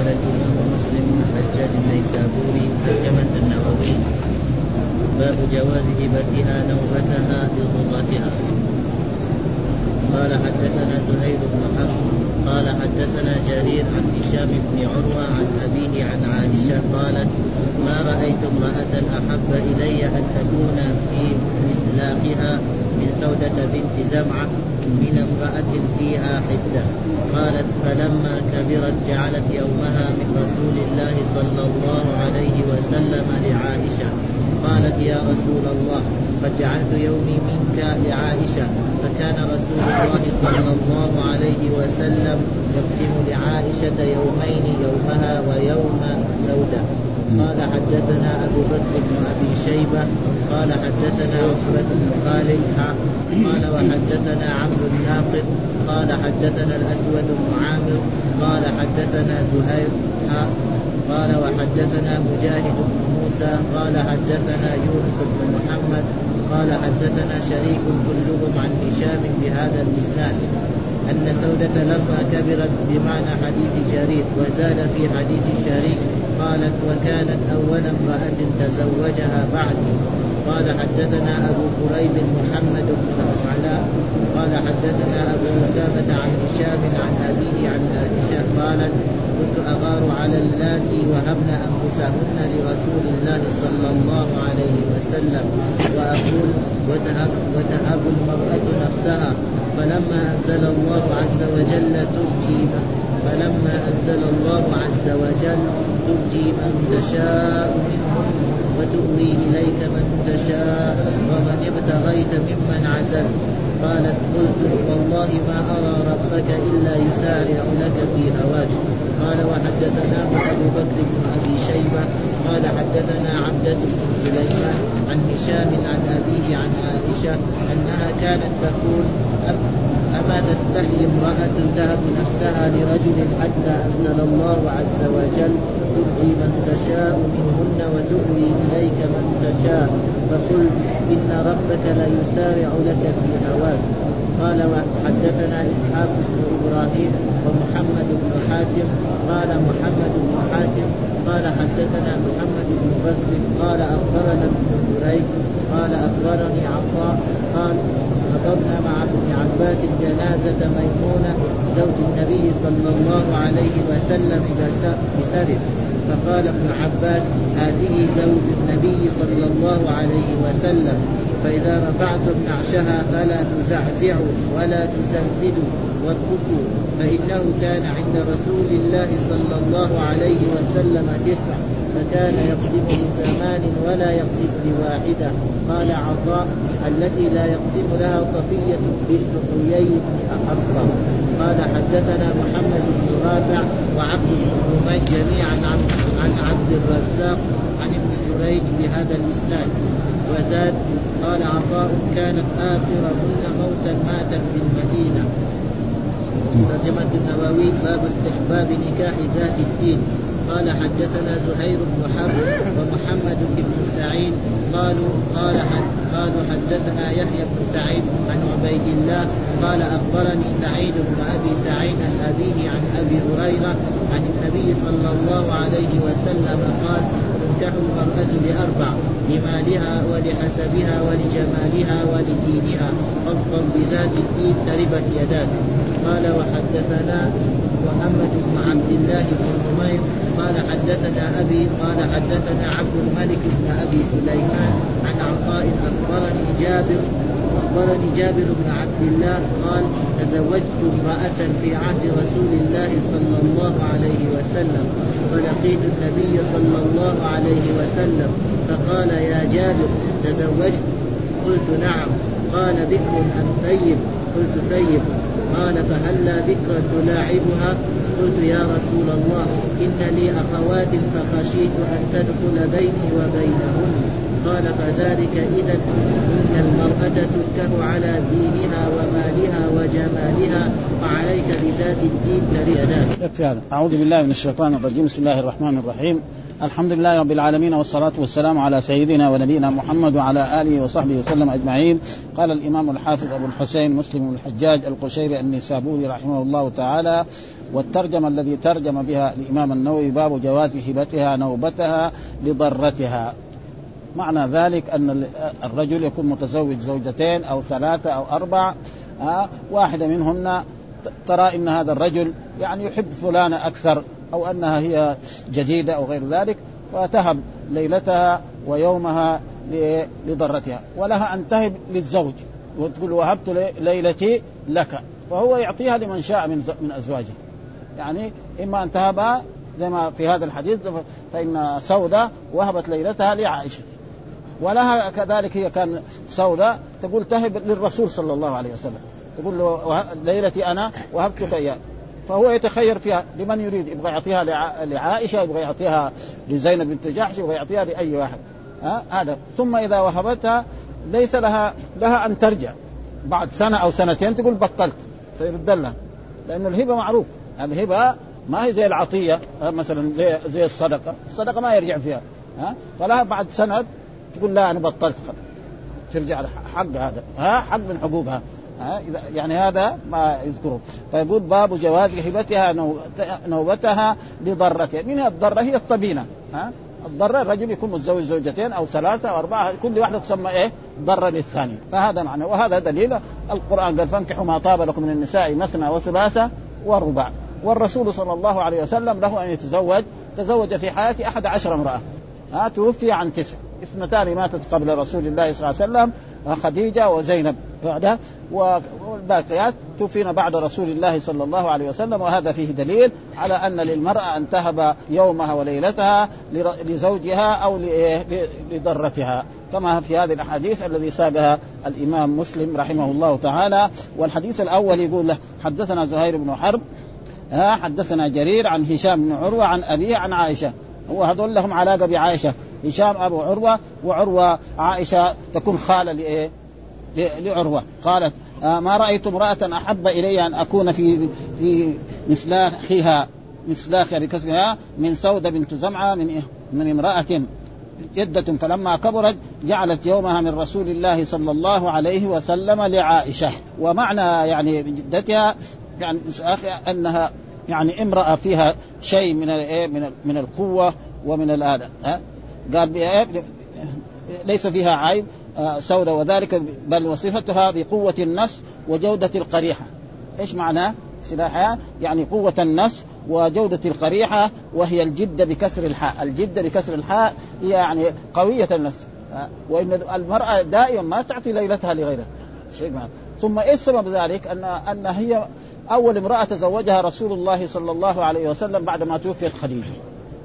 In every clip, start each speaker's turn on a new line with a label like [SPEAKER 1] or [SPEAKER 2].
[SPEAKER 1] قال الإمام مسلم بن النيسابوري ترجمه النووي. باب جواز هبتها نوبتها لضرتها قال حدثنا زهير بن حرب قال حدثنا جرير عن هشام بن عروة عن أبيه عن عائشة قالت ما رأيت امرأة أحب إلي أن تكون في مسلاقها من سودة بنت زمعة من امرأة فيها حدة. قالت فلما كبرت جعلت يومها من رسول الله صلى الله عليه وسلم لعائشة. قالت يا رسول الله قد جعلت يومي منك لعائشة. فكان رسول الله صلى الله عليه وسلم يقسم لعائشة يومين يومها ويوم سودة. قال حدثنا أبو بكر بن أبي شيبة قال حدثنا عقبة بن خالد قال وحدثنا عمرو الناقد قال حدثنا الأسود بن عامر قال حدثنا زهير قال وحدثنا مجاهد بن موسى قال حدثنا يونس بن محمد قال حدثنا شريك كلهم عن هشام بهذا الإسناد. أن سودة لما كبرت بمعنى حديث جرير وزاد في حديث شريك قالت وكانت أول امرأة تزوجها بعدي قال حدثنا أبو قريب محمد بن العلاء. قال حدثنا أبو أسامة عن هشام عن أبيه عن عائشة قالت كنت أغار على اللاتي وهبن أنفسهن لرسول الله صلى الله عليه وسلم. وأقول وتهب, وتهب المرأة نفسها. فلما أنزل الله عز وجل تبكي فلما أنزل الله عز وجل تبكي من تشاء منهم وتؤوي إليك من تشاء. ومن ابتغيت ممن عزلت قالت قلت والله ما أرى ربك إلا يسارع لك في هواك. قال وحدثنا أبو بكر بن أبي شيبة قال حدثنا عبدة بن سليمان عن هشام عن أبيه عن عائشة أنها كانت تقول أما تستحي امرأة تهب نفسها لرجل حتى أنزل الله عز وجل تؤتي من تشاء منهن وتؤوي إليك من تشاء فقل إن ربك ليسارع لك في هواك. قال وحدثنا إسحاق بن إبراهيم ومحمد بن حاتم قال محمد بن حاتم قال حدثنا محمد بن بكر قال أخبرنا ابن جريج قال أخبرني عطاء قال حضرنا مع ابن عباس جنازة ميمونة زوج النبي صلى الله عليه وسلم بسرد فقال ابن عباس هذه زوج النبي صلى الله عليه وسلم. فإذا رفعتم نعشها فلا تزعزعوا ولا تزلزلوا واتركوا فإنه كان عند رسول الله صلى الله عليه وسلم تسع فكان يقسم لثمان ولا يقسم لواحدة قال عطاء التي لا يقسم لها صفية بنت حيي قال حدثنا محمد بن رافع وعبد بن حميد جميعا عن عبد الرزاق عن ابن جريج بهذا الإسناد. وزاد قال عطاء كانت آخرهن موتا ماتت بالمدينة ترجمة النووي باب استحباب نكاح ذات الدين. قال حدثنا زهير بن حرب ومحمد بن سعيد قالوا قال قالوا حدثنا يحيى بن سعيد عن عبيد الله قال أخبرني سعيد بن أبي سعيد عن أبيه عن أبي هريرة عن النبي صلى الله عليه وسلم قال تنكح المرأة لأربع لمالها ولحسبها ولجمالها ولدينها. فاظفر بذات الدين تربت يداك. قال وحدثنا محمد بن عبد الله بن نمير قال حدثنا أبي قال حدثنا عبد الملك بن أبي سليمان عن عطاء أخبرني جابر أخبرني جابر بن عبد الله قال تزوجت امرأة في عهد رسول الله صلى الله عليه وسلم فلقيت النبي صلى الله عليه وسلم فقال يا جابر تزوجت؟ قلت نعم. قال بكر ام ثيب قلت ثيب قال فهلا بكرا تلاعبها؟ قلت يا رسول الله إن لي أخوات فخشيت أن تدخل بيني وبينهن. قال فذلك إذا إن المرأة تنكه على دينها ومالها وجمالها وعليك بذات الدين
[SPEAKER 2] هذا، أعوذ بالله من الشيطان الرجيم، بسم الله الرحمن الرحيم، الحمد لله رب العالمين والصلاة والسلام على سيدنا ونبينا محمد وعلى آله وصحبه وسلم أجمعين. قال الإمام الحافظ أبو الحسين مسلم بن الحجاج القشيري النسابوري رحمه الله تعالى والترجمة الذي ترجم بها الإمام النووي باب جواز هبتها نوبتها لضرتها. معنى ذلك أن الرجل يكون متزوج زوجتين أو ثلاثة أو أربع ها واحدة منهن ترى إن هذا الرجل يعني يحب فلانة أكثر أو أنها هي جديدة أو غير ذلك فتهب ليلتها ويومها لضرتها ولها أن تهب للزوج وتقول وهبت ليلتي لك وهو يعطيها لمن شاء من من أزواجه. يعني إما أن تهبها زي ما في هذا الحديث فإن سودة وهبت ليلتها لعائشة. ولها كذلك هي كان سودة تقول تهب للرسول صلى الله عليه وسلم. تقول له ليلتي أنا وهبتك اياه فهو يتخير فيها لمن يريد يبغى يعطيها لعائشة يبغى يعطيها لزينب بنت جحش يبغى يعطيها لأي واحد. ها؟ هذا. ثم إذا وهبتها ليس لها لها أن ترجع. بعد سنة أو سنتين تقول بطلت. فيرد لها. لأن الهبة معروف. الهبة ما هي زي العطية مثلا زي زي الصدقة، الصدقة ما يرجع فيها. ها؟ فلها بعد سنة تقول لا أنا بطلت ترجع حق هذا. ها؟ حق من حقوقها. ها؟ يعني هذا ما يذكره. فيقول باب جواز هبتها نوبتها لضرتها من الضرة هي الطبينة. ها؟ الضرة الرجل يكون متزوج زوجتين أو ثلاثة أو أربعة كل واحدة تسمى إيه؟ ضرة للثانية. فهذا معنى. وهذا دليل. القرآن قال فانكحوا ما طاب لكم من النساء مثنى وثلاثة ورباع والرسول صلى الله عليه وسلم له أن يتزوج. تزوج في حياته أحد عشر امرأة. ها؟ توفي عن تسع. اثنتان ماتت قبل رسول الله صلى الله عليه وسلم خديجة وزينب بعدها والباقيات توفين بعد رسول الله صلى الله عليه وسلم وهذا فيه دليل على أن للمرأة أن تهب يومها وليلتها لزوجها أو لضرتها. كما في هذه الأحاديث الذي ساقها الإمام مسلم رحمه الله تعالى. والحديث الأول يقول حدثنا زهير بن حرب حدثنا جرير عن هشام بن عروة عن أبيه عن عائشة. هو هذول لهم علاقة بعائشة. هشام أبو عروة وعروة عائشة تكون خالة لإيه؟ لعروة. قالت آه ما رأيت امرأة أحب إلي أن أكون في في مثلاخها مثلاخها بكسرها من سودة بنت زمعة من من امرأة جدة فلما كبرت جعلت يومها من رسول الله صلى الله عليه وسلم لعائشة. ومعنى يعني جدتها يعني أنها يعني امرأة فيها شيء من من من القوة ومن ها؟ قال ليس فيها عيب آه، سوداء وذلك بل وصفتها بقوة النفس وجودة القريحة إيش معناه؟ سلاحها يعني قوة النفس وجودة القريحة وهي الجدة بكسر الحاء، الجدة بكسر الحاء يعني قوية النفس آه، وإن المرأة دائما ما تعطي ليلتها لغيرها. ثم إيش سبب ذلك؟ ان أن هي أول امرأة تزوجها رسول الله صلى الله عليه وسلم بعد ما توفيت خديجة.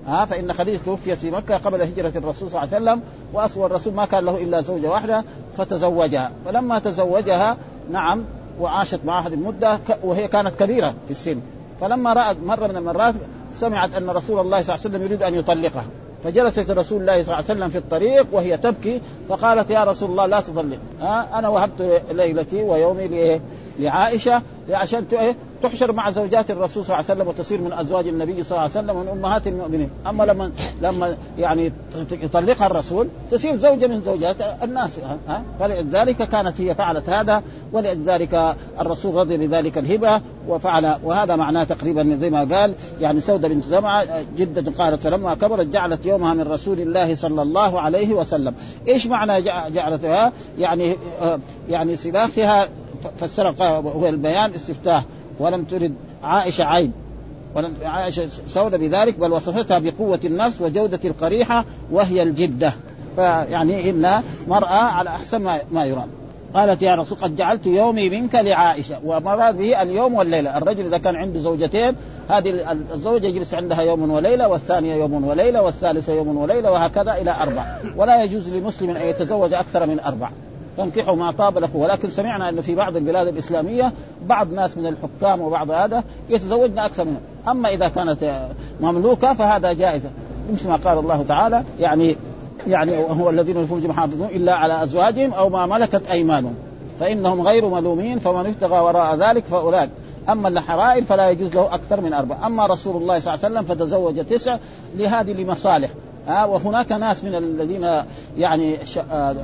[SPEAKER 2] ها فإن خديجة توفي في مكة قبل هجرة الرسول صلى الله عليه وسلم واصل الرسول ما كان له إلا زوجة واحدة فتزوجها. فلما تزوجها نعم وعاشت معها هذه المدة وهي كانت كبيرة في السن. فلما رأت مرة من المرات سمعت أن رسول الله صلى الله عليه وسلم يريد أن يطلقها. فجلست رسول الله صلى الله عليه وسلم في الطريق وهي تبكي فقالت يا رسول الله لا تطلق. ها أنا وهبت ليلتي ويومي لعائشة. عشان إيه؟ تحشر مع زوجات الرسول صلى الله عليه وسلم وتصير من أزواج النبي صلى الله عليه وسلم ومن أمهات المؤمنين، أما لما لما يعني يطلقها الرسول تصير زوجة من زوجات الناس ها فلذلك كانت هي فعلت هذا ولذلك الرسول رضي بذلك الهبة وفعل وهذا معناه تقريبا زي ما قال يعني سودة بنت زمعة جدة قالت فلما كبرت جعلت يومها من رسول الله صلى الله عليه وسلم، إيش معنى جعلتها؟ يعني آه، يعني سلاحها فسر البيان استفتاح ولم ترد عائشة عيب. ولم عائشة سودة بذلك بل وصفتها بقوة النفس وجودة القريحة وهي الجدة. فيعني إن مرأة على أحسن ما, ما يرام. قالت يا رسول قد جعلت يومي منك لعائشة ومراد به اليوم والليلة، الرجل إذا كان عنده زوجتين هذه الزوجة يجلس عندها يوم وليلة والثانية يوم وليلة والثالثة يوم وليلة وهكذا إلى أربع، ولا يجوز لمسلم أن يتزوج أكثر من أربع، فانكحوا ما طاب لكم. ولكن سمعنا انه في بعض البلاد الإسلامية بعض ناس من الحكام وبعض هذا يتزوجن أكثر منهم. أما إذا كانت مملوكة فهذا جائزة. مثل ما قال الله تعالى يعني يعني هو الذين لفروجهم حافظون إلا على أزواجهم أو ما ملكت أيمانهم. فإنهم غير ملومين فمن ابتغى وراء ذلك فأولئك. أما الحرائر فلا يجوز له أكثر من أربع أما رسول الله صلى الله عليه وسلم فتزوج تسع لهذه لمصالح. ها وهناك ناس من الذين يعني آه،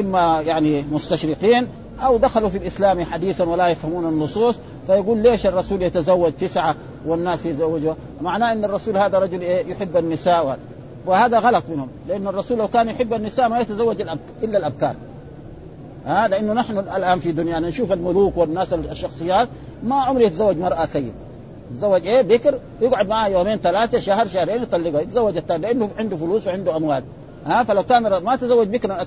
[SPEAKER 2] إما يعني مستشرقين أو دخلوا في الإسلام حديثا ولا يفهمون النصوص فيقول ليش الرسول يتزوج تسعة والناس يتزوجوا؟ معناه إن الرسول هذا رجل إيه؟ يحب النساء وهذا غلط منهم لأن الرسول لو كان يحب النساء ما يتزوج الأب... إلا الأبكار. ها لأنه نحن الآن في دنيانا نشوف الملوك والناس الشخصيات ما عمره يتزوج مرأة سيد. يتزوج إيه؟ بكر يقعد معها يومين ثلاثة شهر شهرين يطلقها. يتزوج الثاني لأنه عنده فلوس وعنده أموال. ها فلو كان ما تزوج بكر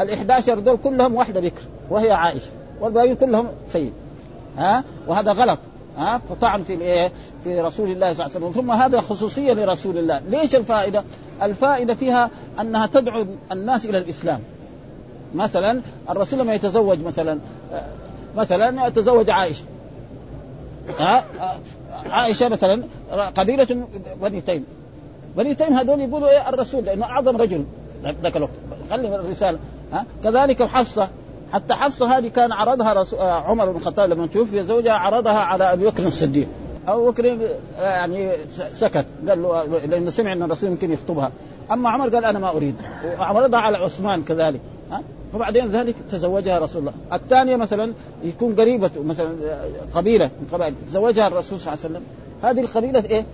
[SPEAKER 2] ال 11 دول كلهم واحدة بكر وهي عائشة والباقيين كلهم سيد ها وهذا غلط ها فطعن في الإيه؟ في رسول الله صلى الله عليه وسلم. ثم هذا خصوصية لرسول الله. ليش الفائدة؟ الفائدة فيها أنها تدعو الناس إلى الإسلام. مثلا الرسول لما يتزوج مثلا مثلا يتزوج عائشة ها عائشة مثلا قبيلة بني تيم. بني تيم هذول يقولوا إيه الرسول لأنه أعظم رجل ذاك الوقت. خلي الرسالة ها؟ كذلك حفصة. حتى حفصة هذه كان عرضها رسول عمر بن الخطاب لما توفي زوجها عرضها على أبي بكر الصديق. أبو بكر يعني سكت. قال له لأنه سمع أن الرسول يمكن يخطبها. أما عمر قال أنا ما أريد. وعرضها على عثمان كذلك ها؟ فبعدين ذلك تزوجها رسول الله. الثانية مثلا يكون قريبة مثلا قبيلة من قبائل. تزوجها الرسول صلى الله عليه وسلم. هذه القبيلة إيه؟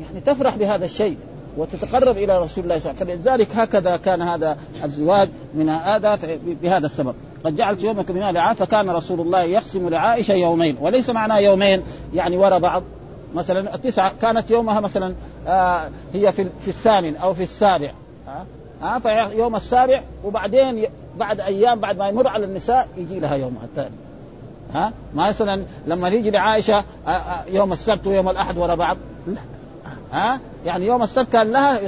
[SPEAKER 2] يعني تفرح بهذا الشيء. وتتقرب إلى رسول الله صلى الله عليه وسلم. فلذلك هكذا كان هذا الزواج من هذا بهذا السبب. قد جعلت يومك من لعاء فكان رسول الله يقسم لعائشة يومين. وليس معناه يومين يعني وراء بعض. مثلا التسعة كانت يومها مثلا آه هي في في الثامن أو في السابع. ها آه آه فيوم السابع وبعدين بعد أيام بعد ما يمر على النساء يجي لها يومها الثاني. ها؟ مثلا لما يجي لعائشة يوم السبت ويوم الأحد ورا بعض. لا. ها؟ يعني يوم السبت كان لها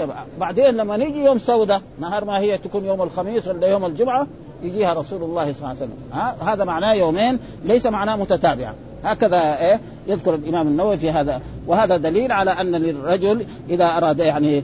[SPEAKER 2] بعدين لما نيجي يوم سودة نهار ما هي تكون يوم الخميس ولا يوم الجمعة يجيها رسول الله صلى الله عليه وسلم. ها؟ هذا معناه يومين ليس معناه متتابعة. هكذا إيه؟ يذكر الإمام النووي في هذا. وهذا دليل على أن للرجل إذا أراد يعني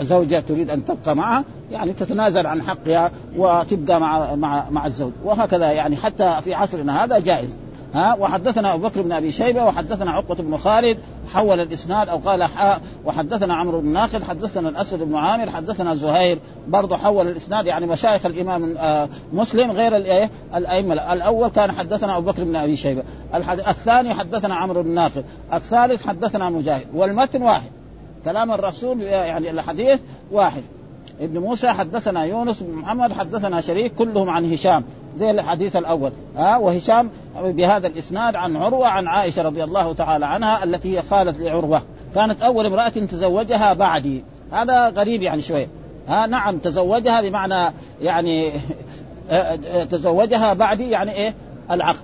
[SPEAKER 2] زوجة تريد أن تبقى معها يعني تتنازل عن حقها وتبقى مع مع مع الزوج. وهكذا يعني حتى في عصرنا هذا جائز. ها؟ وحدثنا أبو بكر بن أبي شيبة وحدثنا عقبة بن خالد حول الإسناد أو قال حاء وحدثنا عمرو بن ناقد حدثنا الاسود بن عامر حدثنا زهير برضه حول الإسناد يعني مشايخ الإمام مسلم غير الايه الأئمة. الأول كان حدثنا أبو بكر بن أبي شيبة. الثاني حدثنا عمرو بن ناقد. الثالث حدثنا مجاهد. والمتن واحد. كلام الرسول يعني الحديث واحد. ابن موسى حدثنا يونس بن محمد حدثنا شريك كلهم عن هشام. زي الحديث الأول. ها وهشام بهذا الإسناد عن عروة عن عائشة رضي الله تعالى عنها التي هي خالت لعروة. كانت أول امرأة تزوجها بعدي. هذا غريب يعني شوية ها نعم تزوجها بمعنى يعني تزوجها بعدي يعني إيه؟ العقد.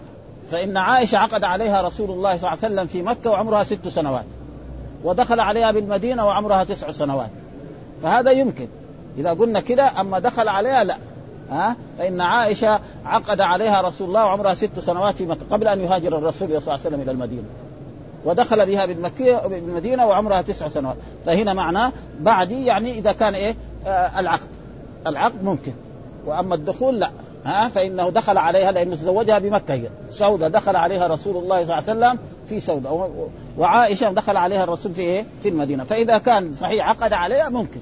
[SPEAKER 2] فإن عائشة عقد عليها رسول الله صلى الله عليه وسلم في مكة وعمرها ست سنوات. ودخل عليها بالمدينة وعمرها تسع سنوات. فهذا يمكن. إذا قلنا كده أما دخل عليها لا. ها؟ فإن عائشة عقد عليها رسول الله وعمرها ست سنوات في مكه قبل أن يهاجر الرسول صلى الله عليه وسلم إلى المدينة. ودخل بها بالمكية بالمدينة وعمرها تسع سنوات. فهنا معناه بعدي يعني إذا كان إيه؟ آه العقد. العقد ممكن. وأما الدخول لا. ها؟ فإنه دخل عليها لأنه تزوجها بمكة هي. سودة. دخل عليها رسول الله صلى الله عليه وسلم في سودة. وعائشة دخل عليها الرسول في إيه؟ في المدينة. فإذا كان صحيح عقد عليها ممكن.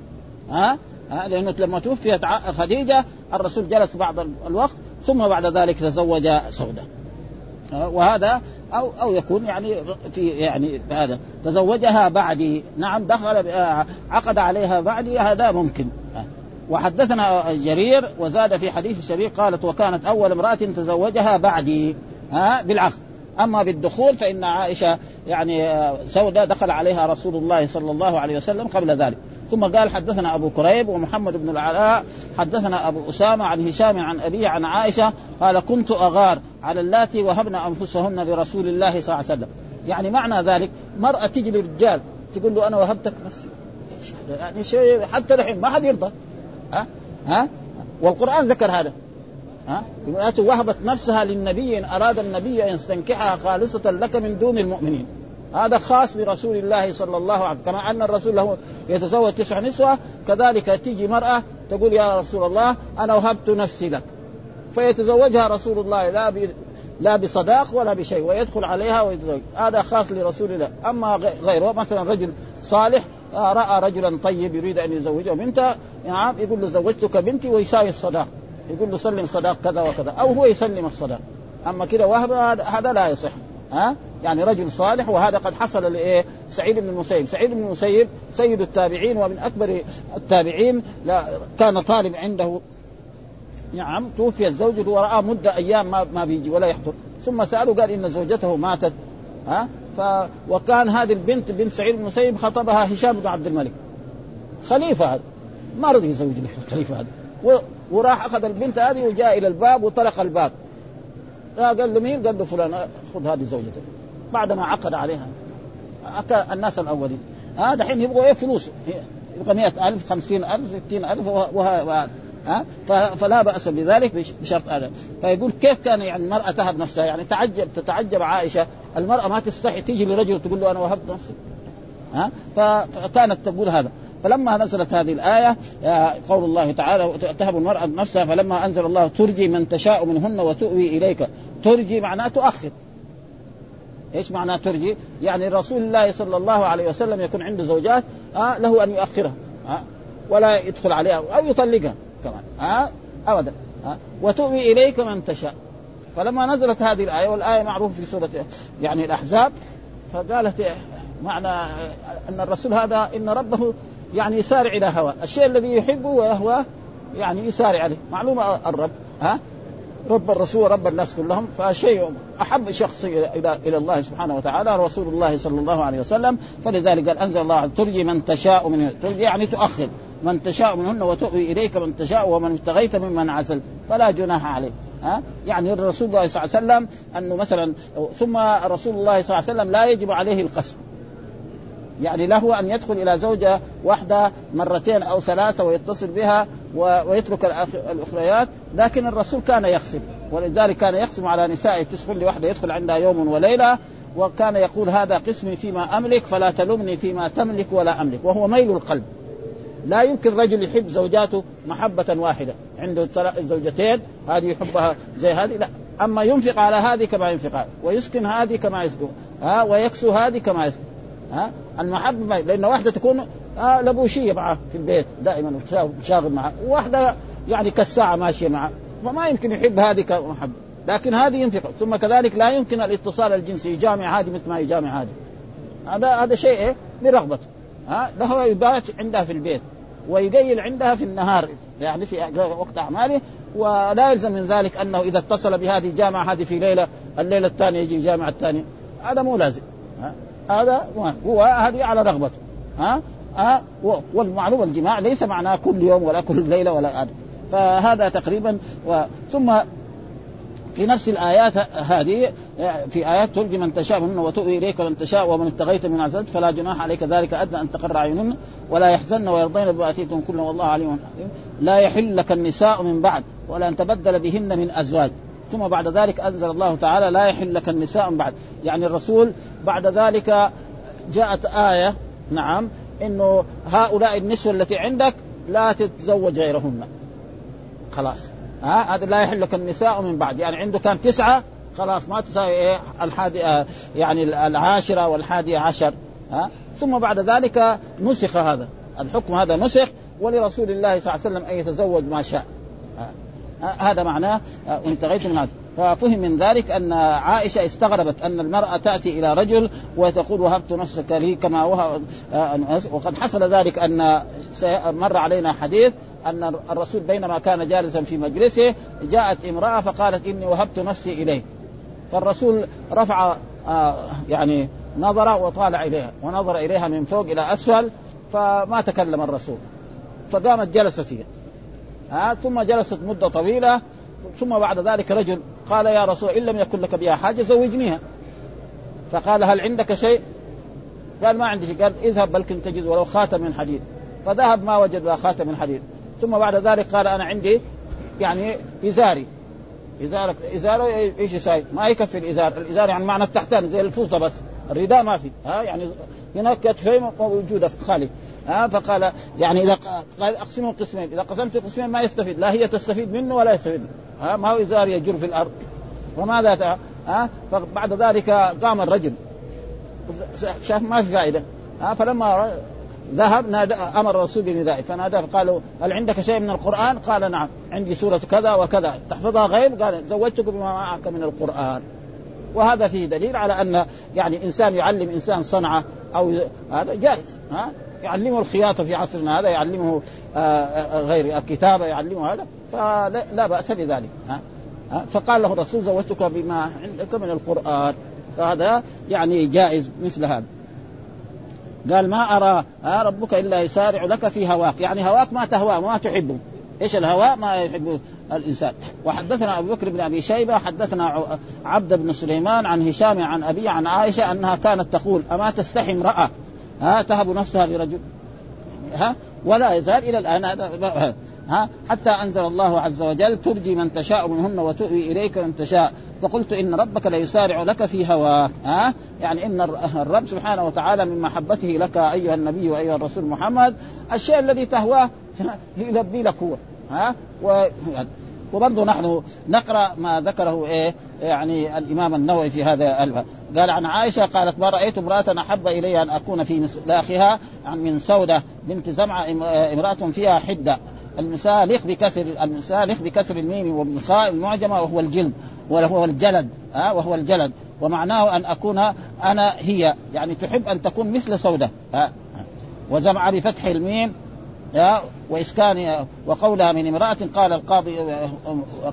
[SPEAKER 2] ها؟ ها؟ لأنه لما توفيت خديجة الرسول جلس بعض الوقت ثم بعد ذلك تزوج سودة. وهذا أو أو يكون يعني في يعني هذا. تزوجها بعدي نعم دخل عقد عليها بعدي هذا ممكن. وحدثنا جرير وزاد في حديث شرير قالت وكانت أول امرأة تزوجها بعدي ها بالعقد. أما بالدخول فإن عائشة يعني سوداء دخل عليها رسول الله صلى الله عليه وسلم قبل ذلك. ثم قال حدثنا أبو كريب ومحمد بن العلاء حدثنا أبو أسامة عن هشام عن ابيه عن عائشة قال كنت أغار على اللاتي وهبن أنفسهن برسول الله صلى الله عليه وسلم. يعني معنى ذلك مرأة تجي للرجال تقول له أنا وهبتك نفسي يعني شيء حتى الحين ما حد يرضى. ها؟ ها؟ والقرآن ذكر هذا. ها؟ امرأة وهبت نفسها للنبي إن أراد النبي أن يستنكحها خالصة لك من دون المؤمنين. هذا خاص برسول الله صلى الله عليه وسلم. كما أن الرسول له يتزوج تسع نسوة كذلك تيجي مرأة تقول يا رسول الله أنا وهبت نفسي لك. فيتزوجها رسول الله لا. لا بصداق ولا بشيء ويدخل عليها ويتزوج. هذا خاص لرسول الله. أما غيره مثلا رجل صالح رأى رجلا طيب يريد أن يزوجه بنته نعم يقول له زوجتك بنتي ويساوي الصداق. يقول له سلم صداق كذا وكذا أو هو يسلم الصداق. أما كذا وهب هذا لا يصح. ها؟ يعني رجل صالح وهذا قد حصل لإيه؟ سعيد بن المسيب، سعيد بن المسيب سيد التابعين ومن أكبر التابعين. لا كان طالب عنده. نعم توفيت زوجته ورأى مدة أيام ما ما بيجي ولا يحضر. ثم سأله قال إن زوجته ماتت. ها؟ ف وكان هذه البنت بنت سعيد بن المسيب خطبها هشام بن عبد الملك. خليفة هذا. ما رضي يزوج الخليفة هذا. وراح أخذ البنت هذه وجاء إلى الباب وطرق الباب. قال له مين؟ قال له فلان. خذ هذه زوجتك. بعد ما عقد عليها. الناس الأولين. ها دحين يبغوا إيه فلوس؟ يبغى 100000 50000 60000 وهذا. ها؟ فلا بأس بذلك بشرط هذا. فيقول كيف كان يعني المرأة تهب نفسها؟ يعني تعجب تتعجب عائشة. المرأة ما تستحي تيجي لرجل تقول له أنا وهبت نفسي. ها؟ فكانت تقول هذا. فلما نزلت هذه الآية قول الله تعالى تهب المرأة نفسها فلما أنزل الله ترجي من تشاء منهن وتؤوي إليك. ترجي معناه تؤخر. إيش معناه ترجي؟ يعني رسول الله صلى الله عليه وسلم يكون عنده زوجات آه له أن يؤخرها آه ولا يدخل عليها أو يطلقها كمان ها ابدا وتؤوي إليك من تشاء. فلما نزلت هذه الآية والآية معروفة في سورة يعني الأحزاب فقالت معنى أن الرسول هذا إن ربه يعني يسارع إلى هواه، الشيء الذي يحبه ويهواه يعني يسارع عليه، معلومة الرب ها؟ رب الرسول ورب الناس كلهم. فشيء أحب شخص إلى إلى الله سبحانه وتعالى رسول الله صلى الله عليه وسلم. فلذلك قال أنزل الله ترجي من تشاء من ترجي يعني تؤخر. من تشاء منهن وتؤوي إليك من تشاء ومن ابتغيت ممن عزل فلا جناح عليه ها؟ يعني الرسول الله صلى الله عليه وسلم أنه مثلا ثم رسول الله صلى الله عليه وسلم لا يجب عليه القسم يعني له أن يدخل إلى زوجة واحدة مرتين أو ثلاثة ويتصل بها ويترك الأخريات لكن الرسول كان يقسم ولذلك كان يقسم على نسائه تدخل لوحدة يدخل عندها يوم وليلة وكان يقول هذا قسمي فيما أملك فلا تلمني فيما تملك ولا أملك. وهو ميل القلب. لا يمكن رجل يحب زوجاته محبة واحدة. عنده زوجتين هذه يحبها زي هذه؟ لا. أما ينفق على هذه كما ينفق ويسكن هذه كما يسكن. ها؟ ويكسو هذه كما يسكن. ها؟ المحبة لأن واحدة تكون آه لبوشية معه في البيت دائما شاغل معه. وواحدة يعني كالساعة ماشية معه. فما يمكن يحب هذه كمحبة. لكن هذه ينفق. ثم كذلك لا يمكن الاتصال الجنسي. يجامع هذه مثل ما يجامع هذه. هذا هذا شيء إيه؟ برغبته ها؟ له يبات عندها في البيت. ويقيل عندها في النهار. يعني في وقت أعماله. ولا يلزم من ذلك أنه إذا اتصل بهذه جامع هذه في ليلة الليلة الثانية يجي جامع الثاني هذا مو لازم. ها؟ هذا هو هذه على رغبته ها؟ ها؟ والمعلوم الجماع ليس معناه كل يوم ولا كل ليلة ولا هذا فهذا تقريبا و... ثم في نفس الآيات هذه في آيات ترجي من تشاء منهن وتؤوي إليك من تشاء ومن ابتغيت من عزلت فلا جناح عليك. ذلك أدنى أن تقر أعينهن ولا يحزن ويرضين بما آتيتم كلهم والله عليم لا يحل لك النساء من بعد ولا أن تبدل بهن من أزواج. ثم بعد ذلك أنزل الله تعالى لا يحل لك النساء بعد. يعني الرسول بعد ذلك جاءت آية نعم إنه هؤلاء النسوة التي عندك لا تتزوج غيرهن. خلاص. ها؟ هذا لا يحل لك النساء من بعد. يعني عنده كان تسعة خلاص ما تساوي إيه؟ الحادي آه يعني العاشرة والحادية عشر. ها؟ ثم بعد ذلك نسخ هذا. الحكم هذا نسخ ولرسول الله صلى الله عليه وسلم أن يتزوج ما شاء. هذا معناه وانتغيت من هذا. ففهم من ذلك أن عائشة استغربت أن المرأة تأتي إلى رجل وتقول وهبت نفسك لي كما وهب وقد حصل ذلك أن مر علينا حديث أن الرسول بينما كان جالسا في مجلسه جاءت امرأة فقالت إني وهبت نفسي اليه فالرسول رفع آه يعني نظر وطالع إليها ونظر إليها من فوق إلى أسفل فما تكلم الرسول. فقامت جلست هي ها ثم جلست مدة طويلة ثم بعد ذلك رجل قال يا رسول إن لم يكن لك بها حاجة زوجنيها. فقال هل عندك شيء؟ قال ما عندي شيء. قال اذهب بل كنت تجد ولو خاتم من حديد. فذهب ما وجد خاتم من حديد. ثم بعد ذلك قال أنا عندي يعني إزاري. ازارك إزارة إيش يساوي؟ ما يكفي الازار، الازار يعني معنى التحتان زي الفوطة بس، الرداء ما في، ها يعني هناك كتفين موجودة خالي، ها فقال يعني إذا قال أقسمه قسمين، إذا قسمت قسمين ما يستفيد، لا هي تستفيد منه ولا يستفيد منه، ها ما هو إزار يجر في الأرض، وماذا ها فبعد ذلك قام الرجل. شاف ما في فائدة، ها فلما ذهب نادى أمر الرسول بندائه. فنادى فقالوا هل عندك شيء من القرآن؟ قال نعم. عندي سورة كذا وكذا. تحفظها غيب؟ قال زوجتك بما معك من القرآن. وهذا فيه دليل على أن يعني إنسان يعلم إنسان صنعه أو هذا جائز. ها يعلمه الخياطة في عصرنا هذا يعلمه آه، آه، غير الكتابة يعلمه هذا فلا بأس بذلك. فقال له الرسول زوجتك بما عندك من القرآن. فهذا يعني جائز مثل هذا. قال ما أرى ربك إلا يسارع لك في هواك. يعني هواك ما تهواه ما تحبه. إيش الهواء؟ ما يحبه الإنسان. وحدثنا أبو بكر بن أبي شيبة حدثنا عبد بن سليمان عن هشام عن ابي عن عائشة أنها كانت تقول أما تستحي امرأة ها تهب نفسها لرجل. ها ولا يزال إلى الآن. هذا ها حتى أنزل الله عز وجل ترجي من تشاء منهن وتؤوي إليك من تشاء. فقلت إن ربك ليسارع لك في هواك. ها يعني إن الرب سبحانه وتعالى من محبته لك أيها النبي وأيها الرسول محمد الشيء الذي تهواه يلبي لك هو. ها و وبرضه نحن نقرأ ما ذكره إيه يعني الإمام النووي في هذا الباب. قال عن عائشة قالت ما رأيت امرأة أحب إلي أن أكون في مسلاخها من سودة بنت زمعة امرأة فيها حدة. المسالخ بكسر المسالخ بكسر الميم وبالخاء المعجمة وهو الجلد وهو الجلد ها وهو الجلد. ومعناه أن أكون أنا هي. يعني تحب أن تكون مثل سودة ها وزمعة بفتح الميم وإسكان وقولها من امرأة قال القاضي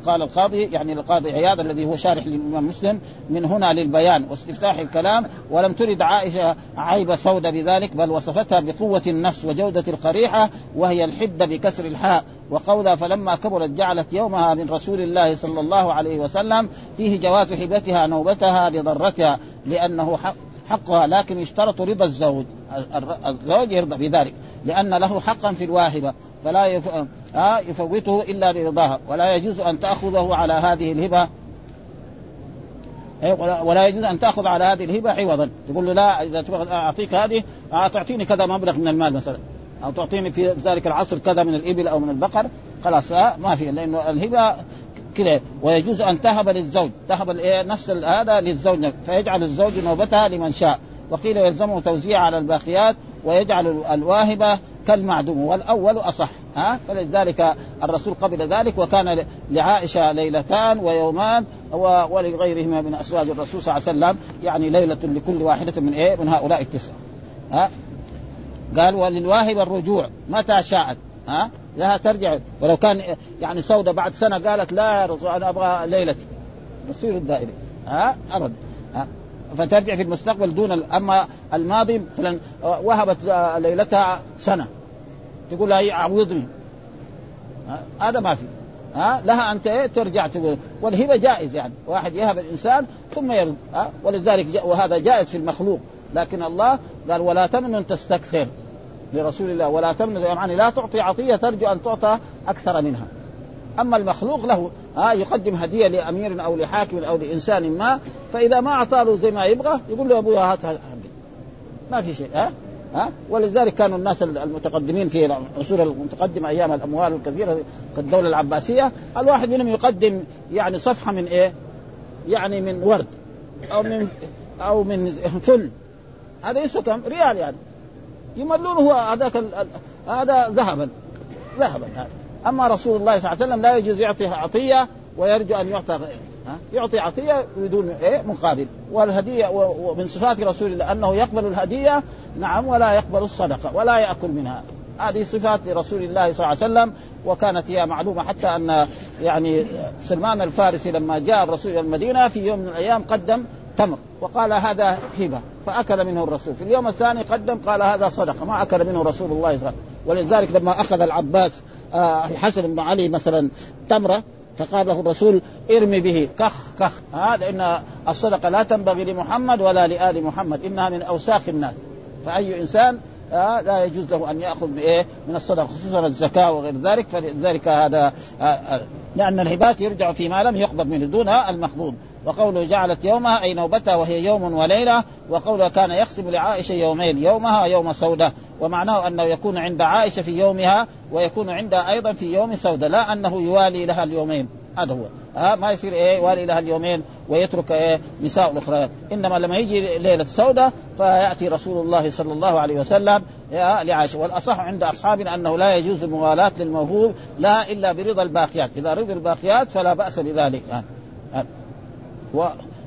[SPEAKER 2] قال القاضي يعني القاضي عياض الذي هو شارح للإمام مسلم من هنا للبيان واستفتاح الكلام ولم ترد عائشة عيب سودة بذلك بل وصفتها بقوة النفس وجودة القريحة وهي الحده بكسر الحاء. وقولها فلما كبرت جعلت يومها من رسول الله صلى الله عليه وسلم فيه جواز حبتها نوبتها لضرتها لأنه حق حقها لكن يشترط رضا الزوج الزوج يرضى بذلك. لأن له حقا في الواهبة فلا يفوته إلا برضاها ولا يجوز أن تأخذه على هذه الهبة. إيه، ولا يجوز أن تأخذ على هذه الهبة عوضا تقول له لا إذا أعطيك هذه تعطيني كذا مبلغ من المال مثلا أو تعطيني في ذلك العصر كذا من الإبل أو من البقر. خلاص ما في لأنه الهبة كذا. ويجوز أن تهب للزوج تهب نفس هذا للزوج فيجعل الزوج نوبتها لمن شاء. وقيل يلزمه توزيع على الباقيات ويجعل الواهبة كالمعدوم والأول أصح ها؟ فلذلك الرسول قبل ذلك وكان لعائشة ليلتان ويومان ولغيرهما من أزواج الرسول صلى الله عليه وسلم يعني ليلة لكل واحدة من إيه؟ من هؤلاء التسعه ها؟ قال وللواهب الرجوع متى شاءت ها؟ لها ترجع ولو كان يعني سودة بعد سنة قالت لا يا رسول أنا أبغى ليلتي تصير الدائرة ها؟ أبدا ها؟ فترجع في المستقبل دون أما الماضي مثلا وهبت ليلتها سنة. تقول لها اعوضني هذا ما في. ها لها انت ترجع تقول والهبة جائز يعني. واحد يهب الإنسان ثم يرد. ها ولذلك جاء وهذا جائز في المخلوق. لكن الله قال ولا تمنن تستكثر لرسول الله. ولا تمنن يعني لا تعطي عطية ترجو أن تعطى أكثر منها. أما المخلوق له ها يقدم هدية لأمير أو لحاكم أو لإنسان ما فإذا ما اعطى له زي ما يبغى يقول له ابويا هات ما في شيء ها ها. ولذلك كانوا الناس المتقدمين في العصور المتقدمة أيام الأموال الكثيرة كالدوله العباسية الواحد منهم يقدم يعني صفحة من إيه؟ يعني من ورد أو من أو من فل. هذا يسوى كم؟ ريال يعني. يملون هو هذاك هذا ذهبا ذهبا هذا. أما رسول الله صلى الله عليه وسلم لا يجوز يعطي عطية ويرجو أن يعطى يعطي عطية بدون إيه؟ مقابل. والهدية ومن صفات رسول الله أنه يقبل الهدية نعم ولا يقبل الصدقة ولا يأكل منها. هذه صفات لرسول الله صلى الله عليه وسلم وكانت هي معلومة حتى أن يعني سلمان الفارسي لما جاء الرسول إلى المدينة في يوم من الأيام قدم تمر وقال هذا هبة فأكل منه الرسول. في اليوم الثاني قدم قال هذا صدقة ما أكل منه رسول الله صلى الله عليه وسلم. ولذلك لما أخذ العباس آه، حسن بن علي مثلا تمرة فقال له الرسول ارمي به. كخ كخ. هذا إن الصدقة لا تنبغي لمحمد ولا لآل محمد إنها من أوساخ الناس. فأي إنسان آه لا يجوز له أن يأخذ بإيه؟ من الصدقة خصوصا الزكاة وغير ذلك فلذلك هذا آه آه لأن الهبات يرجع فيما لم يقبض منه دون المقبوض وقوله جعلت يومها أي نوبتها وهي يوم وليلة وقوله كان يقسم لعائشة يومين يومها يوم سودة. ومعناه أنه يكون عند عائشة في يومها ويكون عندها أيضا في يوم سودة لا أنه يوالي لها اليومين. هذا هو. ها ما يصير إيه يوالي لها اليومين ويترك إيه نساء الاخرى إنما لما يجي ليلة سودة فيأتي رسول الله صلى الله عليه وسلم لعائشة. والأصح عند أصحابنا أنه لا يجوز الموالاة للموهوب لا إلا برضا الباقيات. إذا رضي الباقيات فلا بأس بذلك. و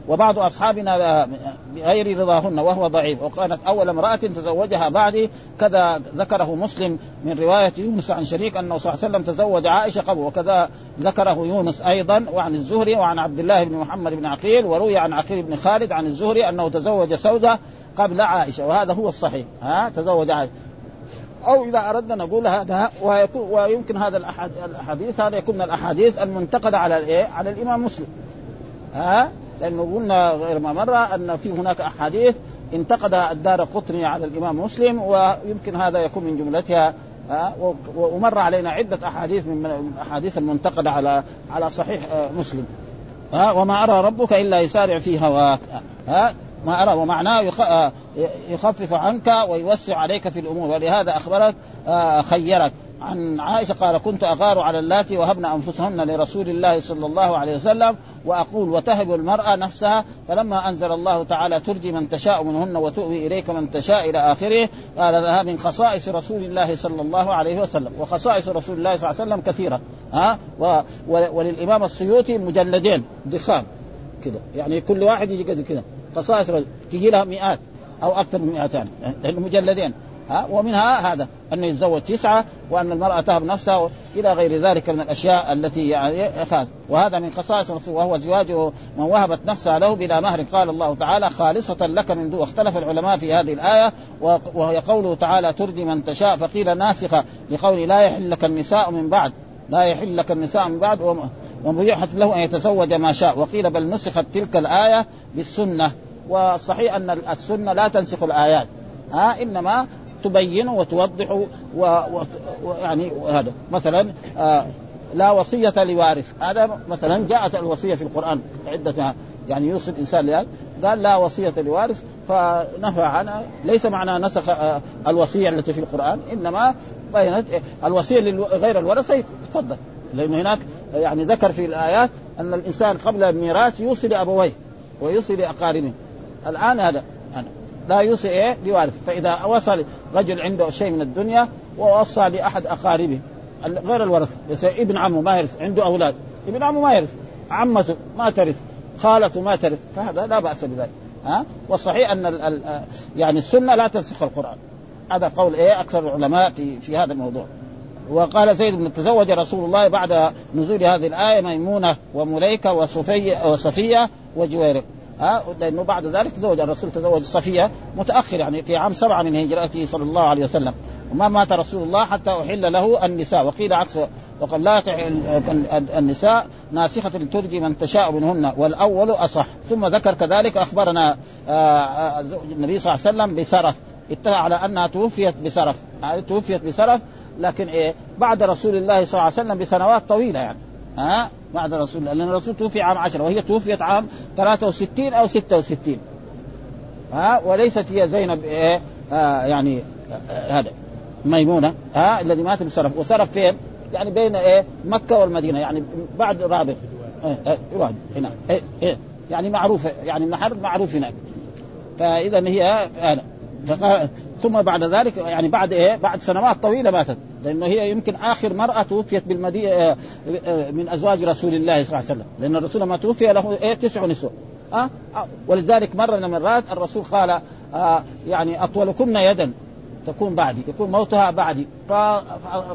[SPEAKER 2] وبعض أصحابنا بغير رضاهن وهو ضعيف. وكانت أول امرأة تزوجها بعدي كذا ذكره مسلم من رواية يونس عن شريك أنه صلى الله عليه وسلم تزوج عائشة قبل وكذا ذكره يونس أيضا وعن الزهري وعن عبد الله بن محمد بن عقيل وروي عن عقيل بن خالد عن الزهري أنه تزوج سودة قبل عائشة وهذا هو الصحيح. ها تزوج عائشة. أو إذا أردنا نقول هذا ويمكن هذا الأحاديث هذا يكون من الأحاديث المنتقدة على الإيه؟ على الإمام مسلم. ها؟ لأنه قلنا غير ما مره أن في هناك أحاديث انتقد الدار قطني على الإمام مسلم ويمكن هذا يكون من جملتها ومر علينا عدة أحاديث من الأحاديث المنتقدة على على صحيح مسلم. ها وما أرى ربك إلا يسارع في هواك ها ما أرى ومعناه آه، يخفف عنك ويوسع عليك في الأمور ولهذا أخبرك آه، خيرك. عن عائشة قال كنت أغار على اللاتي وهبن أنفسهن لرسول الله صلى الله عليه وسلم وأقول وتهب المرأة نفسها فلما أنزل الله تعالى ترجي من تشاء منهن وتؤوي إليك من تشاء إلى آخره قال لها من خصائص رسول الله صلى الله عليه وسلم وخصائص رسول الله صلى الله عليه وسلم كثيرة ها. وللإمام السيوطي مجلدين ضخام كده. يعني كل واحد يجي كذا خصائص تجي لها مئات أو أكثر من 200 لأنه مجلدين. ها ومنها هذا انه يتزوج تسعة وأن المرأة تهب نفسها إلى غير ذلك من الأشياء التي يعني أخذ وهذا من خصائص الرسول وهو زواجه من وهبت نفسها له بلا مهر. قال الله تعالى خالصة لك من دون اختلف العلماء في هذه الآية وهي قوله تعالى ترجي من تشاء. فقيل ناسخة لقول لا يحل لك النساء من بعد. لا يحل لك النساء من بعد ومبيحة له أن يتزوج ما شاء. وقيل بل نسخت تلك الآية بالسنة. والصحيح أن السنة لا تنسخ الآيات. ها إنما تبين وتوضح ويعني هذا. مثلا آه لا وصية لوارث. هذا مثلا جاءت الوصية في القرآن عدة يعني يوصي الإنسان لهذا. قال لا وصية لوارث فنفى عنها. ليس معنى نسخ آه الوصية التي في القرآن إنما بينت الوصية لغير الورثة. تفضل. لأن هناك يعني ذكر في الآيات أن الإنسان قبل الميراث يوصي لأبويه ويوصي لأقاربه. الآن هذا. لا يوصي إيه؟ لوارث. فإذا وصل رجل عنده شيء من الدنيا ووصى لأحد أقاربه. غير الورثة ابن عمه ما يرث عنده أولاد. ابن عمه ما يرث. عمته ما ترث. خالته ما ترث. فهذا لا بأس بذلك. ها؟ والصحيح أن ال ال يعني السنة لا تنسخ القرآن. هذا قول إيه؟ أكثر العلماء في في هذا الموضوع. وقال زيد بن تزوج رسول الله بعد نزول هذه الآية ميمونة ومليكة وصفية وصفية وجويرة ها؟ لأنه بعد ذلك تزوج الرسول تزوج صفية متاخر يعني في عام سبعة من هجرته صلى الله عليه وسلم. وما مات رسول الله حتى أحل له النساء. وقيل عكسه وقال لا النساء ناسخة ترجي من تشاء منهن والأول أصح. ثم ذكر كذلك أخبرنا آه، آه، النبي صلى الله عليه وسلم بسرف. اتفق على أنها توفيت بسرف. يعني توفيت بسرف لكن إيه؟ بعد رسول الله صلى الله عليه وسلم بسنوات طويلة يعني. ها؟ بعد رسول الله لأن الرسول توفي عام عشرة وهي توفيت عام 63 أو 66 ها وليست هي زينب إيه آه يعني آه هذا ميمونة ها الذي مات بسرف. وسرف فين؟ يعني بين إيه مكة والمدينة يعني بعد رابغ إيه إيه هنا إيه إيه يعني معروفة يعني النحر معروف هناك. فإذا هي هذا. فقال ثم بعد ذلك يعني بعد إيه؟ بعد سنوات طويلة ماتت. لأنه هي يمكن آخر مرأة توفيت بالمدينة آه، آه، من أزواج رسول الله صلى الله عليه وسلم. لأن الرسول لما توفي له إيه تسع نسوة. أه؟ ولذلك مرة من المرات الرسول قال آه يعني أطولكن يدا تكون بعدي يكون موتها بعدي.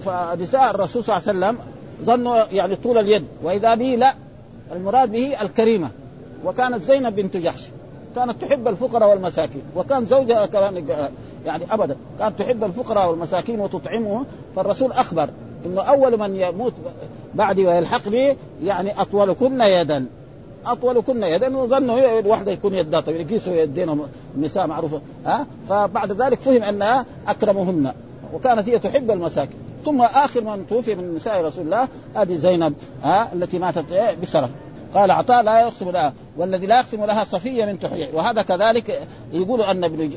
[SPEAKER 2] فنساء الرسول صلى الله عليه وسلم ظنوا يعني طول اليد. وإذا به لا. المراد به الكريمة. وكانت زينب بنت جحش. كانت تحب الفقراء والمساكين. وكان زوجها كمان يعني أبدا. كانت تحب الفقراء والمساكين وتطعمهم فالرسول أخبر انه أول من يموت بعدي ويلحق بي يعني أطولكن يدا. أطولكن يدا وظنوا الواحده يكون يدها طويلة يقيسوا يدين النساء معروفة. ها؟ فبعد ذلك فهم أنها أكرمهن. وكانت هي تحب المساكين. ثم آخر من توفي من نساء رسول الله هذه زينب ها التي ماتت بسرف قال عطاء لا يقسم لها والذي لا يقسم لها صفية من حيي وهذا كذلك يقول أن ابن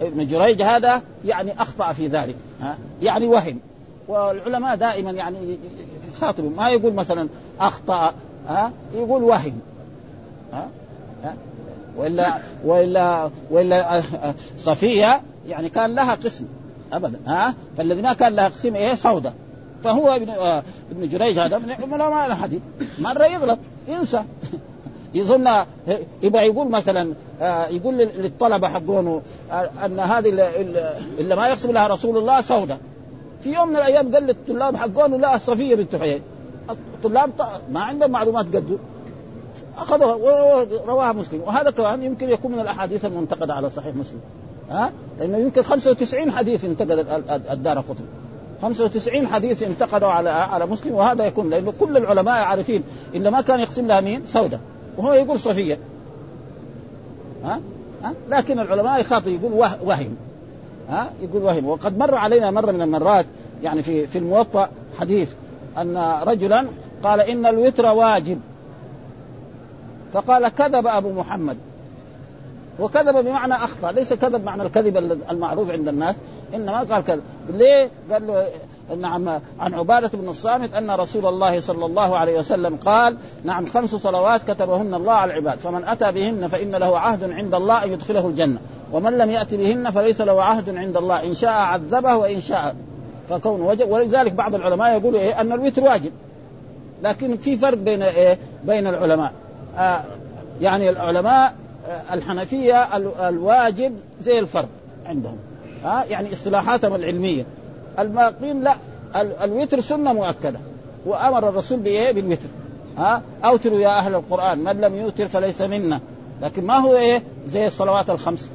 [SPEAKER 2] ابن جريج هذا يعني أخطأ في ذلك ها؟ يعني وهم. والعلماء دائما يعني يخاطبوا ما يقول مثلا أخطأ ها؟ يقول وهم؟ وإلا وإلا وإلا صفية يعني كان لها قسم ابدا ها؟ فالذي ما كان لها قسم إيه؟ سوداء فهو ابن ابن جريج هذا من علماء الحديث مره يغلط. ينسى يظن يبغى يقول مثلا آه، يقول للطلبة حقونه آه، أن هذه اللي ما يقسم لها رسول الله سوداء في يوم من الأيام قال للطلاب حقونه لا صفيه بنت حيي. الطلاب ما عندهم معلومات قده أخذوها ورواها مسلم. وهذا كمان يمكن يكون من الأحاديث المنتقدة على صحيح مسلم. ها؟ لأنه يمكن 95 حديث انتقد الدار قطب 95 حديث انتقدوا على على مسلم وهذا يكون لأنه كل العلماء عارفين الا ما كان يقسم لها مين؟ سوداء وهو يقول صفيه ها؟ ها؟ لكن العلماء يخاطب يقول وهم. ها؟ يقول وهم. وقد مر علينا مرة من المرات يعني في في الموطأ حديث أن رجلا قال إن الوتر واجب. فقال كذب أبو محمد. وكذب بمعنى أخطأ. ليس كذب معنى الكذب المعروف عند الناس. انما قال كذب ليه؟ قال له نعم عن عبادة بن الصامت أن رسول الله صلى الله عليه وسلم قال نعم خمس صلوات كتبهن الله على العباد فمن أتى بهن فإن له عهد عند الله أن يدخله الجنة ومن لم يأتي بهن فليس له عهد عند الله إن شاء عذبه وإن شاء فكون وجب. ولذلك بعض العلماء يقولوا إيه أن الوتر واجب. لكن في فرق بين إيه؟ بين العلماء. آه يعني العلماء آه الحنفية الواجب زي الفرض عندهم. ها؟ يعني اصطلاحاتهم العلمية. الباقين لا الوتر سنة مؤكدة. وأمر الرسول بإيه؟ بالوتر. ها؟ أوتروا يا أهل القرآن من لم يوتر فليس منا. لكن ما هو إيه؟ زي الصلوات الخمس.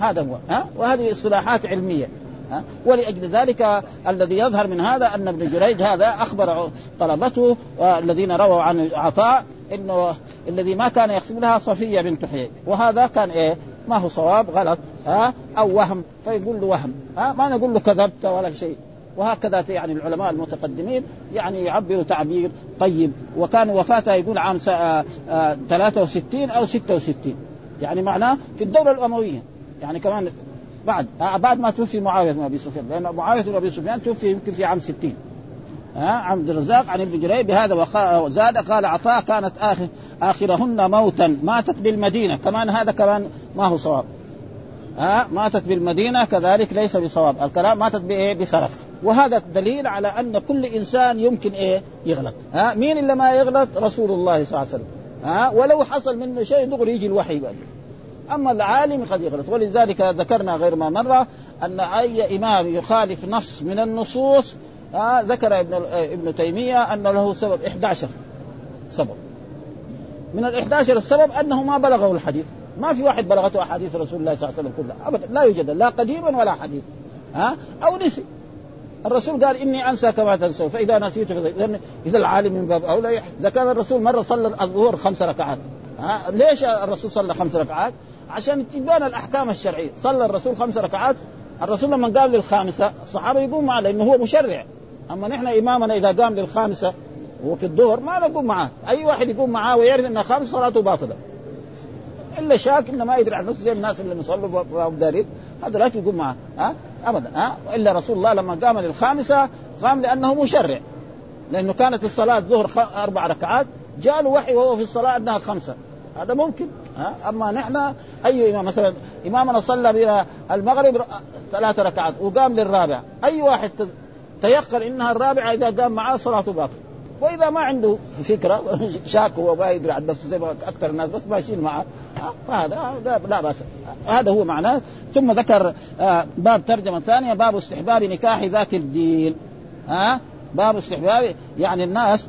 [SPEAKER 2] هذا هو. ها؟ وهذه اصطلاحات علمية. ها؟ ولأجل ذلك الذي يظهر من هذا أن ابن جريج هذا أخبر طلبته الذين رووا عن عطاء إنه الذي ما كان يقسم لها صفية بنت حيي. وهذا كان إيه؟ ما هو صواب غلط ها؟ أو وهم. فيقول له وهم ها؟ ما نقول له كذبت ولا شيء. وهكذا يعني العلماء المتقدمين يعني يعبروا تعبير طيب. وكان وفاته يقول عام 63 أو 66 يعني معناه في الدولة الأموية. يعني كمان بعد بعد ما توفي معاوية بن أبي سفيان. لأن معاوية بن أبي سفيان توفي يمكن في عام 60 ها؟ عبد الرزاق عن ابن جرير بهذا وزاد قال عطاء كانت آخر آخرهن موتا. ماتت بالمدينة. كمان هذا كمان ما هو صواب. ها؟ ماتت بالمدينة كذلك ليس بصواب. الكلام ماتت بإيه؟ بسرف وهذا دليل على أن كل إنسان يمكن إيه؟ يغلط. ها؟ مين اللي ما يغلط؟ رسول الله صلى الله عليه وسلم. ها؟ ولو حصل منه شيء دغري يجي الوحي بقى. أما العالم قد يغلط. ولذلك ذكرنا غير ما مره أن أي إمام يخالف نص من النصوص ذكر ابن ابن تيمية أن له سبب 11 سبب. من ال 11 السبب أنه ما بلغه الحديث. ما في واحد بلغته أحاديث رسول الله صلى الله عليه وسلم كلها. ابدا. لا يوجد. لا قديما ولا حديث ها؟ أو نسي. الرسول قال إني أنسى كما تنسون. فإذا نسيت إذا العالم من باب أولى إذا كان الرسول مرة صلى الظهر خمس ركعات. ها؟ ليش الرسول صلى خمس ركعات؟ عشان تبان الأحكام الشرعية. صلى الرسول خمس ركعات. الرسول لما قام للخامسة الصحابة يقوم معه لأنه هو مشرع. أما نحن إمامنا إذا قام للخامسة وفي الظهر ما نقوم معاه أي واحد يقوم معاه ويعرف ان خامس صلاته باطلة. إلا شاك إنه ما يدري عن نفسه زي الناس اللي بيصلوا دارين هذا لا يقوم معاه ها؟ ابدا ها؟ الا رسول الله لما قام للخامسة قام لأنه مشرع. لأنه كانت الصلاة الظهر أربع ركعات جاء له وحي وهو في الصلاة أنها خمسة. هذا ممكن ها؟ أما نحن أي إمام مثلا إمامنا صلى بنا المغرب ثلاث ركعات وقام للرابع. أي واحد تيقن إنها الرابعة إذا قام معاه صلاته باطلة. وإذا ما عنده فكرة شاك هو ما يدري عن نفسه زي ما أكثر الناس بس ماشيين معه. فهذا لا, بأس. هذا هو معناه. ثم ذكر آه، باب ترجمة ثانية باب استحباب نكاح ذات الدين. ها؟ باب استحباب يعني الناس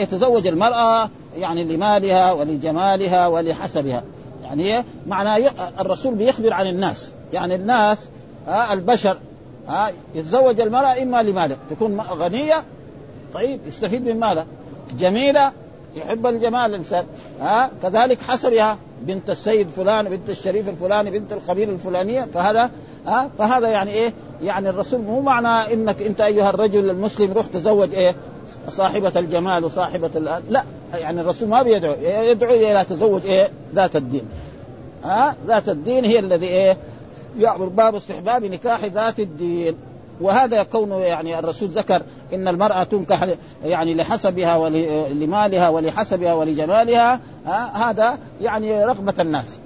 [SPEAKER 2] يتزوج المرأة يعني لمالها ولجمالها ولحسبها. يعني معناه الرسول بيخبر عن الناس. يعني الناس ها البشر يتزوج المرأة إما لماذا تكون غنية طيب يستفيد من ماذا؟ جميلة يحب الجمال الإنسان. ها؟ كذلك حسبها بنت السيد فلان بنت الشريف الفلاني بنت القبيلة الفلانية فهذا ها؟ فهذا يعني إيه؟ يعني الرسول مو معنى إنك أنت أيها الرجل المسلم روح تزوج إيه؟ صاحبة الجمال وصاحبة لا يعني الرسول ما بيدعو يدعو إلى تزوج إيه؟ ذات الدين. ها؟ ذات الدين هي الذي إيه؟ يعبر باب استحباب نكاح ذات الدين. وهذا كونه يعني الرسول ذكر إن المرأة تنكح يعني لحسبها ولمالها ولحسبها ولجمالها هذا يعني رغبة الناس.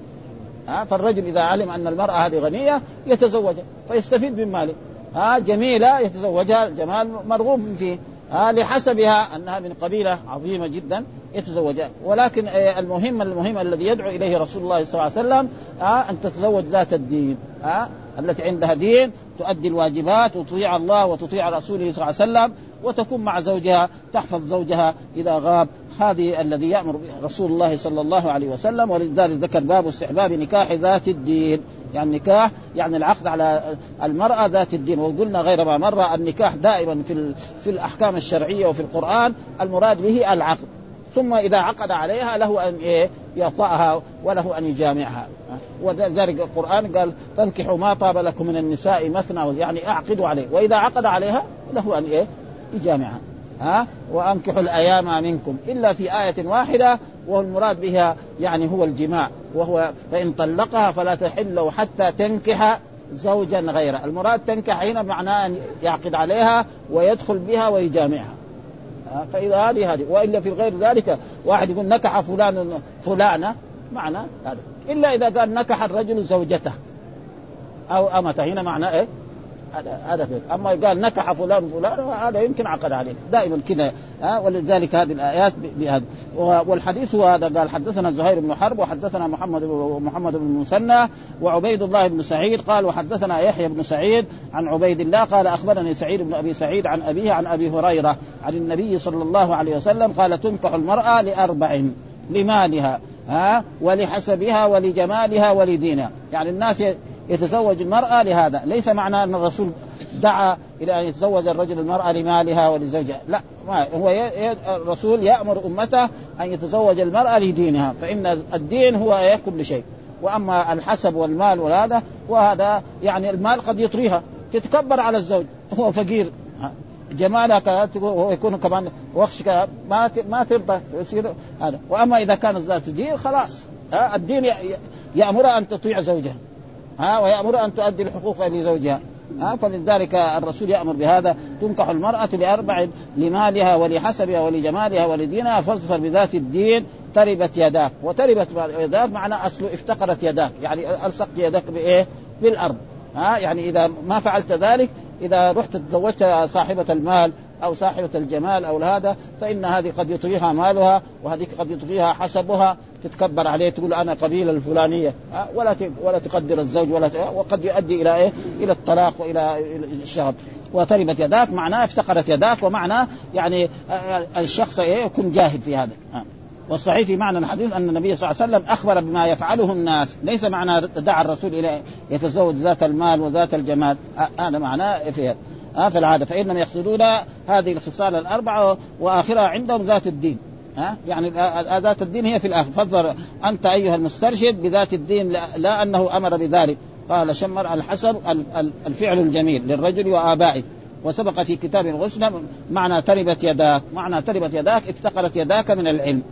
[SPEAKER 2] فالرجل إذا علم أن المرأة هذه غنية يتزوجها فيستفيد من ماله. ها جميلة يتزوجها الجمال مرغوب فيه. آه لحسبها أنها من قبيلة عظيمة جدا يتزوجها ولكن آه المهم المهم الذي يدعو إليه رسول الله صلى الله عليه وسلم آه أن تتزوج ذات الدين آه التي عندها دين تؤدي الواجبات وتطيع الله وتطيع رسوله صلى الله عليه وسلم وتكون مع زوجها تحفظ زوجها إذا غاب. هذه الذي يأمر رسول الله صلى الله عليه وسلم ولذلك ذكر باب استحباب نكاح ذات الدين. يعني نكاح يعني العقد على المرأة ذات الدين. وقلنا غير ما مرة النكاح دائما في في الأحكام الشرعية وفي القرآن المراد به العقد. ثم إذا عقد عليها له أن إيه؟ يطأها وله أن يجامعها. وذلك القرآن قال تنكحوا ما طاب لكم من النساء مثنى يعني أعقدوا عليه. وإذا عقد عليها له أن إيه؟ يجامعها. ها؟ وأنكحوا الأيام منكم. إلا في آية واحدة والمراد بها يعني هو الجماع. وهو فإن طلقها فلا تحل حتى تنكح زوجا غيره. المراد تنكح هنا معناه أن يعقد عليها ويدخل بها ويجامعها. فإذا هذه هذه. وإلا في غير ذلك واحد يقول نكح فلان فلانة. معنى هذا. إلا إذا قال نكح الرجل زوجته أو أمته. هنا معناه إيه؟ هذا هذا أما قال نكح فلان فلان هذا يمكن عقد عليه. دائما كذا ها ولذلك هذه الآيات بهذا. والحديث هو هذا قال حدثنا زهير بن حرب وحدثنا محمد محمد بن المثنى وعبيد الله بن سعيد قال وحدثنا يحيى بن سعيد عن عبيد الله قال أخبرني سعيد بن أبي سعيد عن أبيه عن أبي هريرة عن النبي صلى الله عليه وسلم قال تنكح المرأة لأربع لمالها ها ولحسبها ولجمالها ولدينها. يعني الناس يتزوج المرأة لهذا. ليس معنى أن الرسول دعا إلى أن يتزوج الرجل المرأة لمالها ولزوجها. لا ما هو. الرسول يأمر أمته أن يتزوج المرأة لدينها فإن الدين هو كل شيء. وأما الحسب والمال وهذا وهذا يعني المال قد يطريها تتكبر على الزوج هو فقير. جمالها هو يكون كمان وخش ما ما ترضى يصير هذا. وأما إذا كان الذات دين خلاص. الدين يأمرها أن تطيع زوجها. ها ويأمر أن تؤدي الحقوق لزوجها ها فلذلك الرسول يأمر بهذا. تنكح المرأة لأربع لمالها ولحسبها ولجمالها ولدينها فاظفر بذات الدين تربت يداك. وتربت يداك معنى أصله افتقرت يداك. يعني ألصقت يدك بإيه؟ بالأرض. ها يعني إذا ما فعلت ذلك إذا رحت تزوجت صاحبة المال أو صاحبه الجمال أو هذا فإن هذه قد يطغيها مالها وهذه قد يطغيها حسبها تتكبر عليه تقول أنا قبيلة الفلانية. ولا ولا تقدر الزوج ولا وقد يؤدي إلى إيه؟ إلى الطلاق وإلى الشغب وتربت يداك معناه افتقرت يداك ومعناه يعني الشخص إيه؟ يكون جاهد في هذا. والصحيح في معنى الحديث أن النبي صلى الله عليه وسلم أخبر بما يفعله الناس. ليس معنى دعا الرسول إلى يتزوج ذات المال وذات الجمال. هذا معناه في هذا. ها في العادة. فانهم يقصدون هذه الخصال الأربعة وآخرها عندهم ذات الدين. ها يعني ذات الدين هي في الآخر. فانظر أنت أيها المسترشد بذات الدين لا أنه أمر بذلك. قال شمر الحسن الفعل الجميل للرجل وآبائه. وسبق في كتاب الغسل معنى تربت يداك معنى تربت يداك افتقرت يداك من العلم.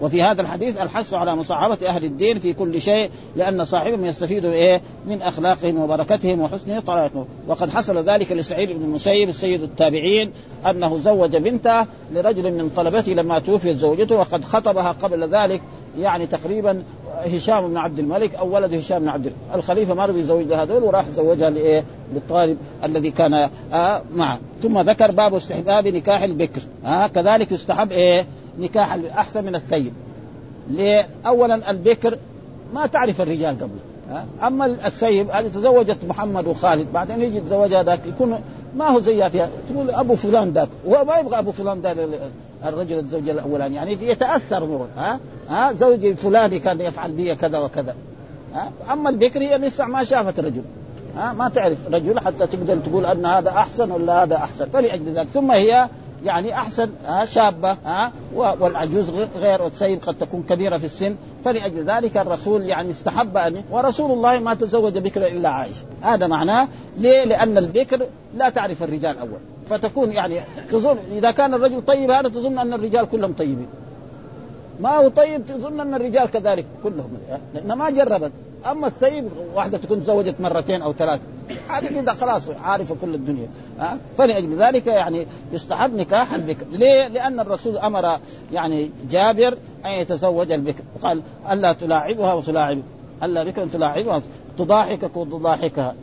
[SPEAKER 2] وفي هذا الحديث الحث على مصاحبة أهل الدين في كل شيء لأن صاحبهم يستفيد إيه من أخلاقهم وبركتهم وحسن طريقتهم وقد حصل ذلك لسعيد بن المسيب السيد التابعين أنه زوج بنته لرجل من طلبته لما توفيت زوجته وقد خطبها قبل ذلك يعني تقريبا هشام بن عبد الملك أو ولد هشام بن عبد الملك الخليفة ما رضي يزوج هذول وراح زوجها لإيه؟ للطالب الذي كان آه معه ثم ذكر باب استحباب نكاح البكر آه كذلك يستحب إيه؟ نكاح أحسن من الثيب. ليه؟ اولا البكر ما تعرف الرجال قبله؟ أما الثيب هذه تزوجت محمد وخالد بعدين يجي يتزوجها ذاك يكون ما هو زيها فيها. تقول أبو فلان ذاك هو ما يبغى أبو فلان ذاك الرجل الزوج الأولاني يعني يتأثر هو ها؟ ها؟ زوجي الفلاني كان يفعل بي كذا وكذا ها؟ أما البكر هي لسه ما شافت رجل ها؟ ما تعرف رجل حتى تقدر تقول أن هذا أحسن ولا هذا أحسن فلأجل ذلك ثم هي يعني أحسن ها شابة ها والعجوز غير والسيد قد تكون كبيرة في السن. فلأجل ذلك الرسول يعني استحب ان ورسول الله ما تزوج بكرا إلا عائشة. هذا معناه ليه؟ لأن البكر لا تعرف الرجال أول. فتكون يعني تظن إذا كان الرجل طيب هذا تظن أن الرجال كلهم طيبين. ما هو طيب تظن أن الرجال كذلك كلهم. لأن ما جربت. أما الطيب واحدة تكون تزوجت مرتين أو ثلاثة. هذه كذا خلاص عارفه كل الدنيا ها؟ فلأجل ذلك يعني يستحب نكاح البكر ليه؟ لأن الرسول أمر يعني جابر أن يتزوج البكر. قال ألا تلاعبها وتلاعبك ألا بكر تلاعبها تضاحكك وتضاحكها.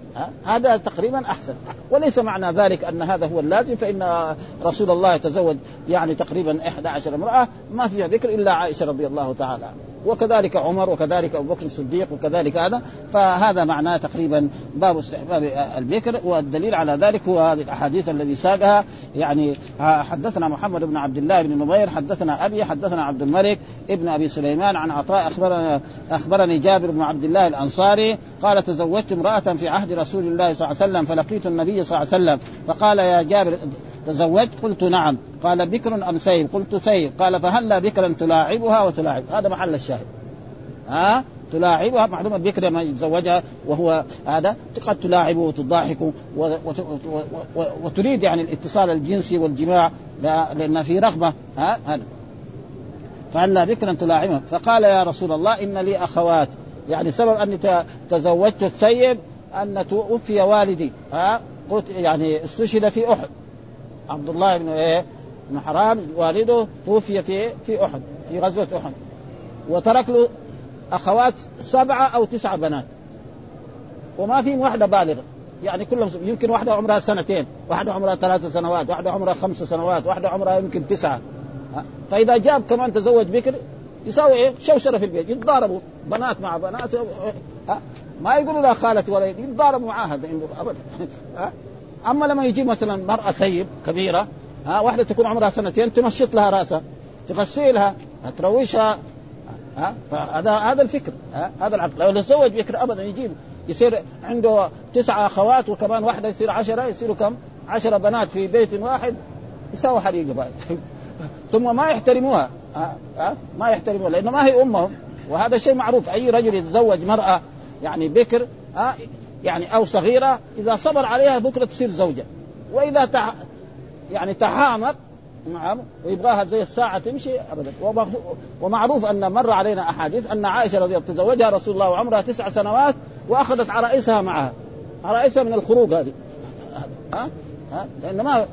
[SPEAKER 2] هذا تقريبا أحسن. وليس معنى ذلك أن هذا هو اللازم فإن رسول الله تزوج يعني تقريبا 11 امرأة ما فيها ذكر إلا عائشة رضي الله تعالى عنها. وكذلك عمر وكذلك أبو بكر الصديق وكذلك هذا. فهذا معناه تقريبا باب استحباب البكر والدليل على ذلك هو هذه الأحاديث الذي ساقها. يعني حدثنا محمد بن عبد الله بن نمير حدثنا أبي حدثنا عبد الملك ابن أبي سليمان عن عطاء أخبرنا أخبرني جابر بن عبد الله الأنصاري قال تزوجت امرأة في عهد رسول الله صلى الله عليه وسلم فلقيت النبي صلى الله عليه وسلم فقال يا جابر تزوجت؟ قلت نعم. قال بكر أم سيب قلت سيب قال فهلا بكرا تلاعبها وتلاعب؟ هذا محل الشاهد. ها؟ تلاعبها معلومة البكر لما يتزوجها وهو هذا قد تلاعبه وتضاحك وتريد يعني الاتصال الجنسي والجماع لأن في رغبة. ها؟ هذا. فهلا بكرا تلاعبها؟ فقال يا رسول الله إن لي أخوات. يعني سبب أني تزوجت السيب أن توفي والدي. ها؟ يعني استشهد في أحد. عبد الله بن إيه؟ بن حرام والده توفي في في أحد في غزوة أحد. وترك له أخوات سبعة أو تسعه بنات. وما فيهم واحدة بالغة. يعني كلهم يمكن واحدة عمرها سنتين واحدة عمرها ثلاث سنوات واحدة عمرها خمس سنوات واحدة عمرها يمكن تسعة. فإذا جاب كمان تزوج بكر يساوي إيه؟ شوشرة في البيت. يتضاربوا بنات مع بنات ما يقولوا لا خالتي ولا يتضاربوا معاها ابدا أما لما يجيب مثلا مرأة ثيب كبيرة ها واحدة تكون عمرها سنتين تمشط لها رأسها تغسلها تروشها ها فهذا هذا الفكر ها هذا العقل لو تزوج بكر ابدا يجيب يصير عنده تسعة أخوات وكمان واحدة يصير عشرة يصيروا كم؟ عشرة بنات في بيت واحد يساوي حريقه بعد ثم ما يحترموها ها؟ ها؟ ما يحترموها لأنه ما هي أمهم وهذا شيء معروف أي رجل يتزوج مرأة يعني بكر ها يعني أو صغيرة إذا صبر عليها بكرة تصير زوجة. وإذا تح يعني تحامق نعم ويبغاها زي الساعة تمشي أبدا. ومعروف أن مر علينا أحاديث أن عائشة رضي الله تزوجها رسول الله وعمرها تسع سنوات وأخذت عرائسها معها. عرائسها من الخروج هذه. ها؟ ها؟ لأن ما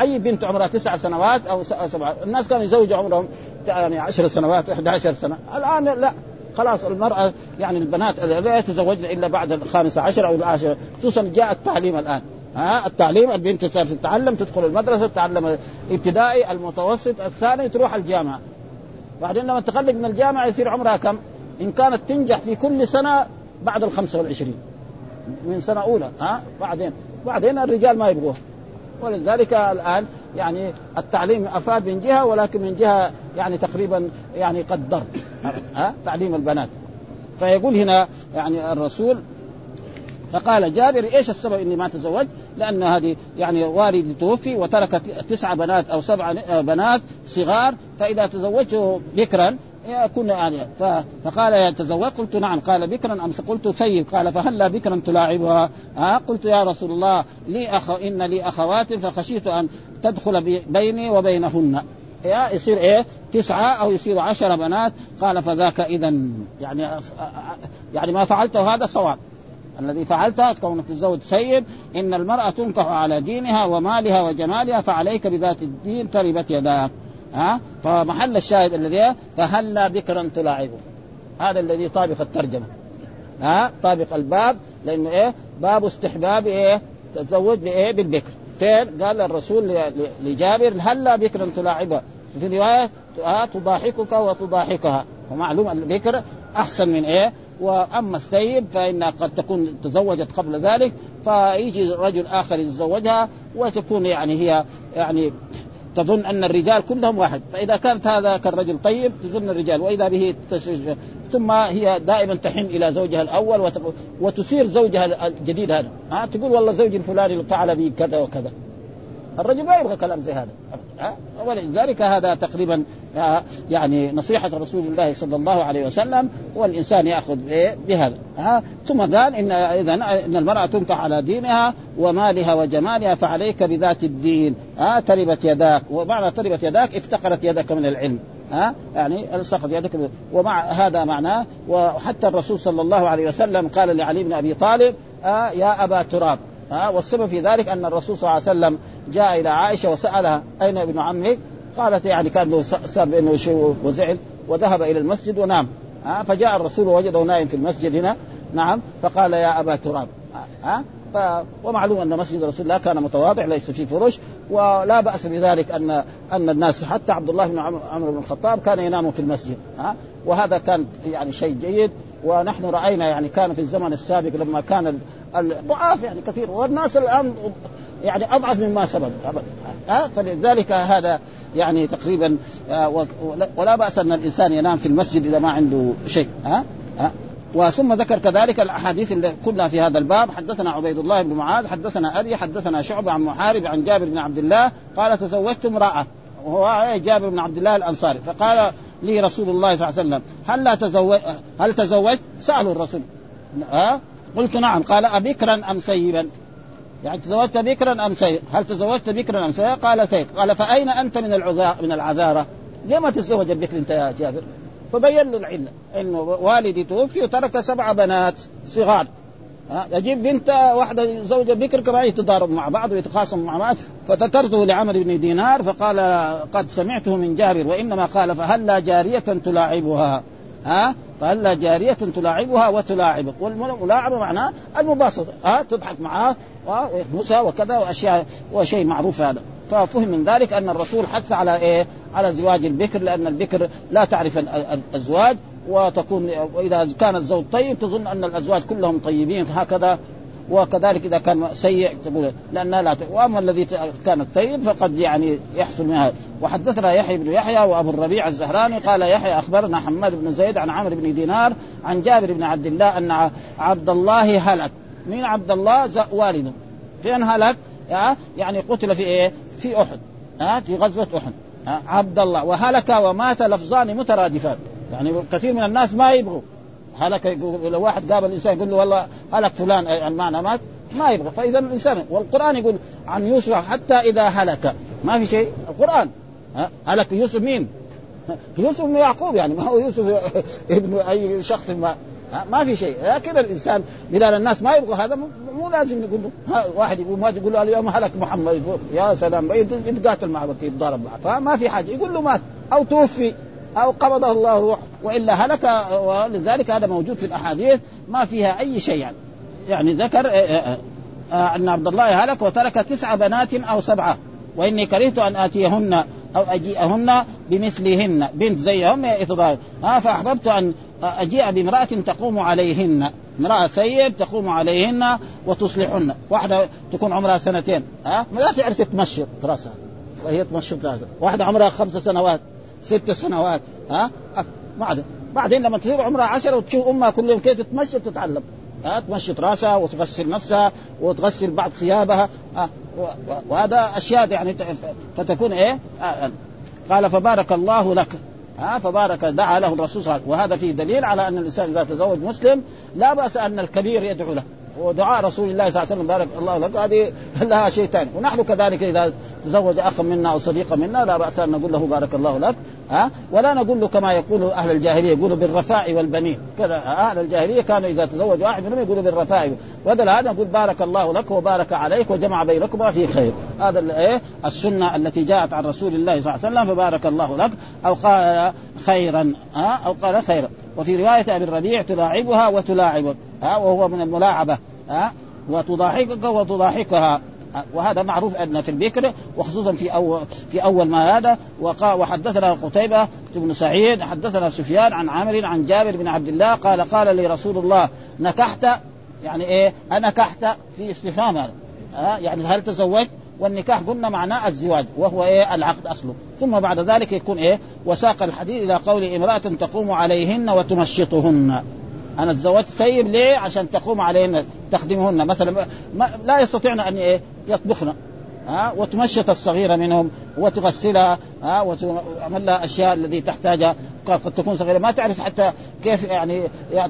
[SPEAKER 2] أي بنت عمرها تسع سنوات أو سبعة الناس كانوا يزوجوا عمرهم يعني عشر سنوات 11 سنة. الآن لا. خلاص المرأة يعني البنات لا يتزوجن إلا بعد الخامسة عشر أو العاشرة خصوصا جاء التعليم الآن. ها التعليم البنت صارت تتعلم تدخل المدرسة تتعلم الابتدائي المتوسط الثاني تروح الجامعة. بعدين لما تخرج من الجامعة يصير عمرها كم؟ إن كانت تنجح في كل سنة بعد ال 25 من سنة أولى ها بعدين. بعدين الرجال ما يبغوه. ولذلك الآن يعني التعليم أفاد من جهة ولكن من جهة يعني تقريبا يعني قد ضر. ها؟ تعليم البنات. فيقول هنا يعني الرسول فقال جابر إيش السبب إني ما تزوجت؟ لأن هذه يعني والدي توفي وترك تسع بنات أو سبع بنات صغار فإذا تزوجت بكرا يكون يعني فقال يا تزوجت قلت نعم. قال بكرا أم قلت ثيب قال فهلا بكرا تلاعبها؟ ها؟ قلت يا رسول الله لي أخ إن لي أخوات فخشيت أن تدخل بيني وبينهن. يا يصير إيه؟ تسعة أو يصير عشر بنات. قال فذاك إذا يعني يعني ما فعلته هذا صواب الذي فعلته كونك تتزوج سيد إن المرأة تنكح على دينها ومالها وجمالها فعليك بذات الدين تربت يداك. ها؟ فمحل الشاهد الذي فهلا بكرا تلاعبه. هذا الذي طابق الترجمة. ها؟ طابق الباب. لأنه إيه؟ باب استحباب إيه؟ تتزوج بإيه؟ بالبكر. فين قال الرسول لجابر هلا بكرا تلاعبها في رواية تضاحكك وتضاحكها. ومعلوم البكر أحسن من إيه؟ وأما الثيب فإنها قد تكون تزوجت قبل ذلك فيجي رجل آخر يتزوجها وتكون يعني هي يعني تظن أن الرجال كلهم واحد فإذا كانت هذا كالرجل طيب تظن الرجال وإذا به تشرج ثم هي دائما تحن إلى زوجها الأول وتثير زوجها الجديد هذا. ها تقول والله زوجي الفلاني فعل بي كذا وكذا. الرجل ما يبغى كلام زي هذا. ها؟ ولذلك هذا تقريبا يعني نصيحة رسول الله صلى الله عليه وسلم والإنسان يأخذ بهذا ها؟ ثم قال إن إذا إن المرأة تنكح على دينها ومالها وجمالها فعليك بذات الدين. ها؟ تربت يداك ومعنى تربت يداك افتقرت يدك من العلم ها؟ يعني الصقت يدك ومع هذا معناه وحتى الرسول صلى الله عليه وسلم قال لعلي بن أبي طالب آه يا أبا تراب. ها؟ والسبب في ذلك أن الرسول صلى الله عليه وسلم جاء إلى عائشة وسألها أين ابن عمك؟ قالت يعني كان له صار بانه شيء وزعل وذهب إلى المسجد ونام. ها؟ فجاء الرسول ووجده نائم في المسجد هنا. نعم. فقال يا أبا تراب. ها؟ ف... ومعلوم أن مسجد رسول الله كان متواضع ليس فيه فرش ولا بأس بذلك ان أن الناس حتى عبد الله بن عمرو بن الخطاب كان ينام في المسجد. ها؟ وهذا كان يعني شيء جيد ونحن رأينا يعني كان في الزمن السابق لما كان الضعاف يعني كثير. والناس الآن يعني أضعف مما سبق ها فلذلك هذا يعني تقريبا آه، ولا بأس أن الإنسان ينام في المسجد إذا ما عنده شيء. ها ها وثم ذكر كذلك الأحاديث اللي كلها في هذا الباب. حدثنا عبيد الله بن معاذ حدثنا أبي حدثنا شعبة عن محارب عن جابر بن عبد الله قال تزوجت امرأة. وهو جابر بن عبد الله الأنصاري. فقال لي رسول الله صلى الله عليه وسلم هل لا تزوج هل تزوجت؟ سألوا الرسول. ها قلت نعم. قال أبكرا أم سيبا؟ يعني تزوجت بكرا أم سيب هل تزوجت بكرا أم سيب قال سيب قال فأين أنت من العذا من العذارة؟ ليه ما تتزوج البكر أنت يا جابر؟ فبين له العلة. إنه والدي توفي وترك سبع بنات صغار. يجيب بنت واحدة زوجة بكر كمان يتضاربوا مع بعض ويتخاصموا مع بعض. فذكرته لعمر بن دينار فقال قد سمعته من جابر وإنما قال فهلا جارية تلاعبها. ها؟ فهلا جارية تلاعبها وتلاعبك والملاعبة معناه المباسطة ها تضحك معاه ويخبسها وكذا واشياء وشيء معروف هذا. ففهم من ذلك أن الرسول حث على إيه؟ على زواج البكر لأن البكر لا تعرف الازواج وتكون واذا كان الزوج طيب تظن أن الأزواج كلهم طيبين هكذا وكذلك إذا كان سيء تقول لأنها لا وأما الذي كان طيب فقد يعني يحصل منها. وحدثنا يحيى بن يحيى وأبو الربيع الزهراني قال يحيى أخبرنا حماد بن زيد عن عمرو بن دينار عن جابر بن عبد الله أن عبد الله هلك. مين عبد الله؟ والده فين هلك؟ يعني قتل في إيه؟ في أحد. ها؟ في غزوة أحد. عبد الله. وهلك ومات لفظان مترادفان. يعني كثير من الناس ما يبغوا. هلك لو واحد قابل الإنسان يقول له والله هلك فلان المعنى مات ما يبغى. فإذا الإنسان والقرآن يقول عن يوسف حتى إذا هلك. ما في شيء. القرآن. هلك يوسف مين؟ يوسف بن يعقوب يعني ما هو يوسف ابن أي شخص ما. ما في شيء. لكن الإنسان بلال الناس ما يبغوا هذا مو لازم يقول له. واحد يقول ما يقول له اليوم هلك محمد يقول يا سلام يتقاتل معه يتضارب معه فما في حاجة. يقول له مات أو توفي. أو قبضه الله روح وإلا هلك ولذلك هذا موجود في الأحاديث ما فيها أي شيء. يعني يعني ذكر آه، آه، آه، أن عبد الله هلك وترك تسع بنات أو سبعة. وإني كرهت أن آتيهن أو أجيئهن بمثلهن. بنت زيهم يتضايق ها فأحببت أن أجيء بامرأة تقوم عليهن. امرأة سيد تقوم عليهن وتصلحهن واحدة تكون عمرها سنتين. ها ما تعرف تمشط راسها فهي تمشط راسها واحدة عمرها خمس سنوات. ست سنوات ها؟ بعد بعدين لما تصير عمرها عشرة وتشوف أمها كل يوم كيف تتمشط تتعلم ها؟ تمشط راسها وتغسل نفسها وتغسل بعض ثيابها ها؟ وهذا أشياء يعني فتكون إيه؟ آه. قال فبارك الله لك ها؟ فبارك دعا له الرسول صلى الله عليه وسلم. وهذا فيه دليل على أن الإنسان إذا تزوج مسلم لا بأس أن الكبير يدعو له. ودعاء رسول الله صلى الله عليه وسلم بارك الله لك. هذه لها شيء ثاني ونحن كذلك إذا تزوج اخا منا أو صديقا منا لا بأس أن نقول له بارك الله لك ها؟ ولا نقول له كما يقول أهل الجاهلية يقولوا بالرفاء والبنين. كذا أهل الجاهلية كانوا إذا تزوجوا واحد منهم يقولوا بالرفاء. بدل هذا نقول بارك الله لك وبارك عليك وجمع بينكما في خير. هذا الايه السنة التي جاءت عن رسول الله صلى الله عليه وسلم فبارك الله لك. أو قال خيرا ها؟ أو قال خيرا. وفي رواية أبي الربيع تلاعبها وتلاعبك. ها وهو من الملاعبة ها وتضاحكك وتضاحكها. وهذا معروف أن في البكر وخصوصا في اول في أول ما هذا وحدثنا قتيبة بن سعيد حدثنا سفيان عن عامر عن جابر بن عبد الله قال قال لي رسول الله نكحت يعني إيه انكحت في استفهام ها يعني هل تزوجت؟ والنكاح قلنا معناه الزواج وهو إيه العقد أصله. ثم بعد ذلك يكون إيه وساق الحديث إلى قول امرأة تقوم عليهن وتمشطهن. أنا تزوجت سيب ليه؟ عشان تقوم عليهن تخدمهن. مثلا ما لا يستطيعن أن إيه؟ يطبخن ها؟ وتمشط الصغيرة منهم وتغسلها ها؟ وتعمل لها أشياء التي تحتاجها. قد تكون صغيرة. ما تعرف حتى كيف يعني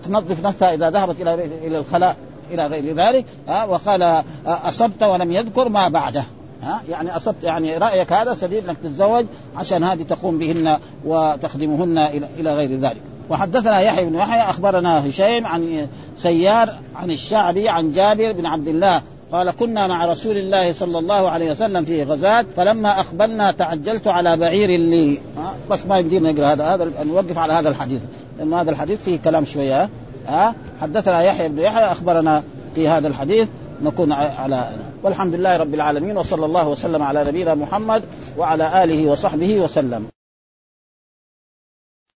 [SPEAKER 2] تنظف نفسها إذا ذهبت إلى إلى الخلاء إلى غير ذلك. ها؟ وقال أصبت ولم يذكر ما بعده. ها؟ يعني أصبت يعني رأيك هذا سديد أنك تتزوج عشان هذه تقوم بهن وتخدمهن إلى إلى غير ذلك. وحدثنا يحيى بن يحيى أخبرنا هشيم عن سيار عن الشعبي عن جابر بن عبد الله قال كنا مع رسول الله صلى الله عليه وسلم في غزاة فلما أقبلنا تعجلت على بعير لي. بس ما يمدينا نقرأ هذا هذا نوقف على هذا الحديث لأن هذا الحديث فيه كلام شوية. ها حدثنا يحيى بن يحيى أخبرنا في هذا الحديث نكون على والحمد لله رب العالمين وصلى الله وسلم على نبينا محمد وعلى آله وصحبه وسلم.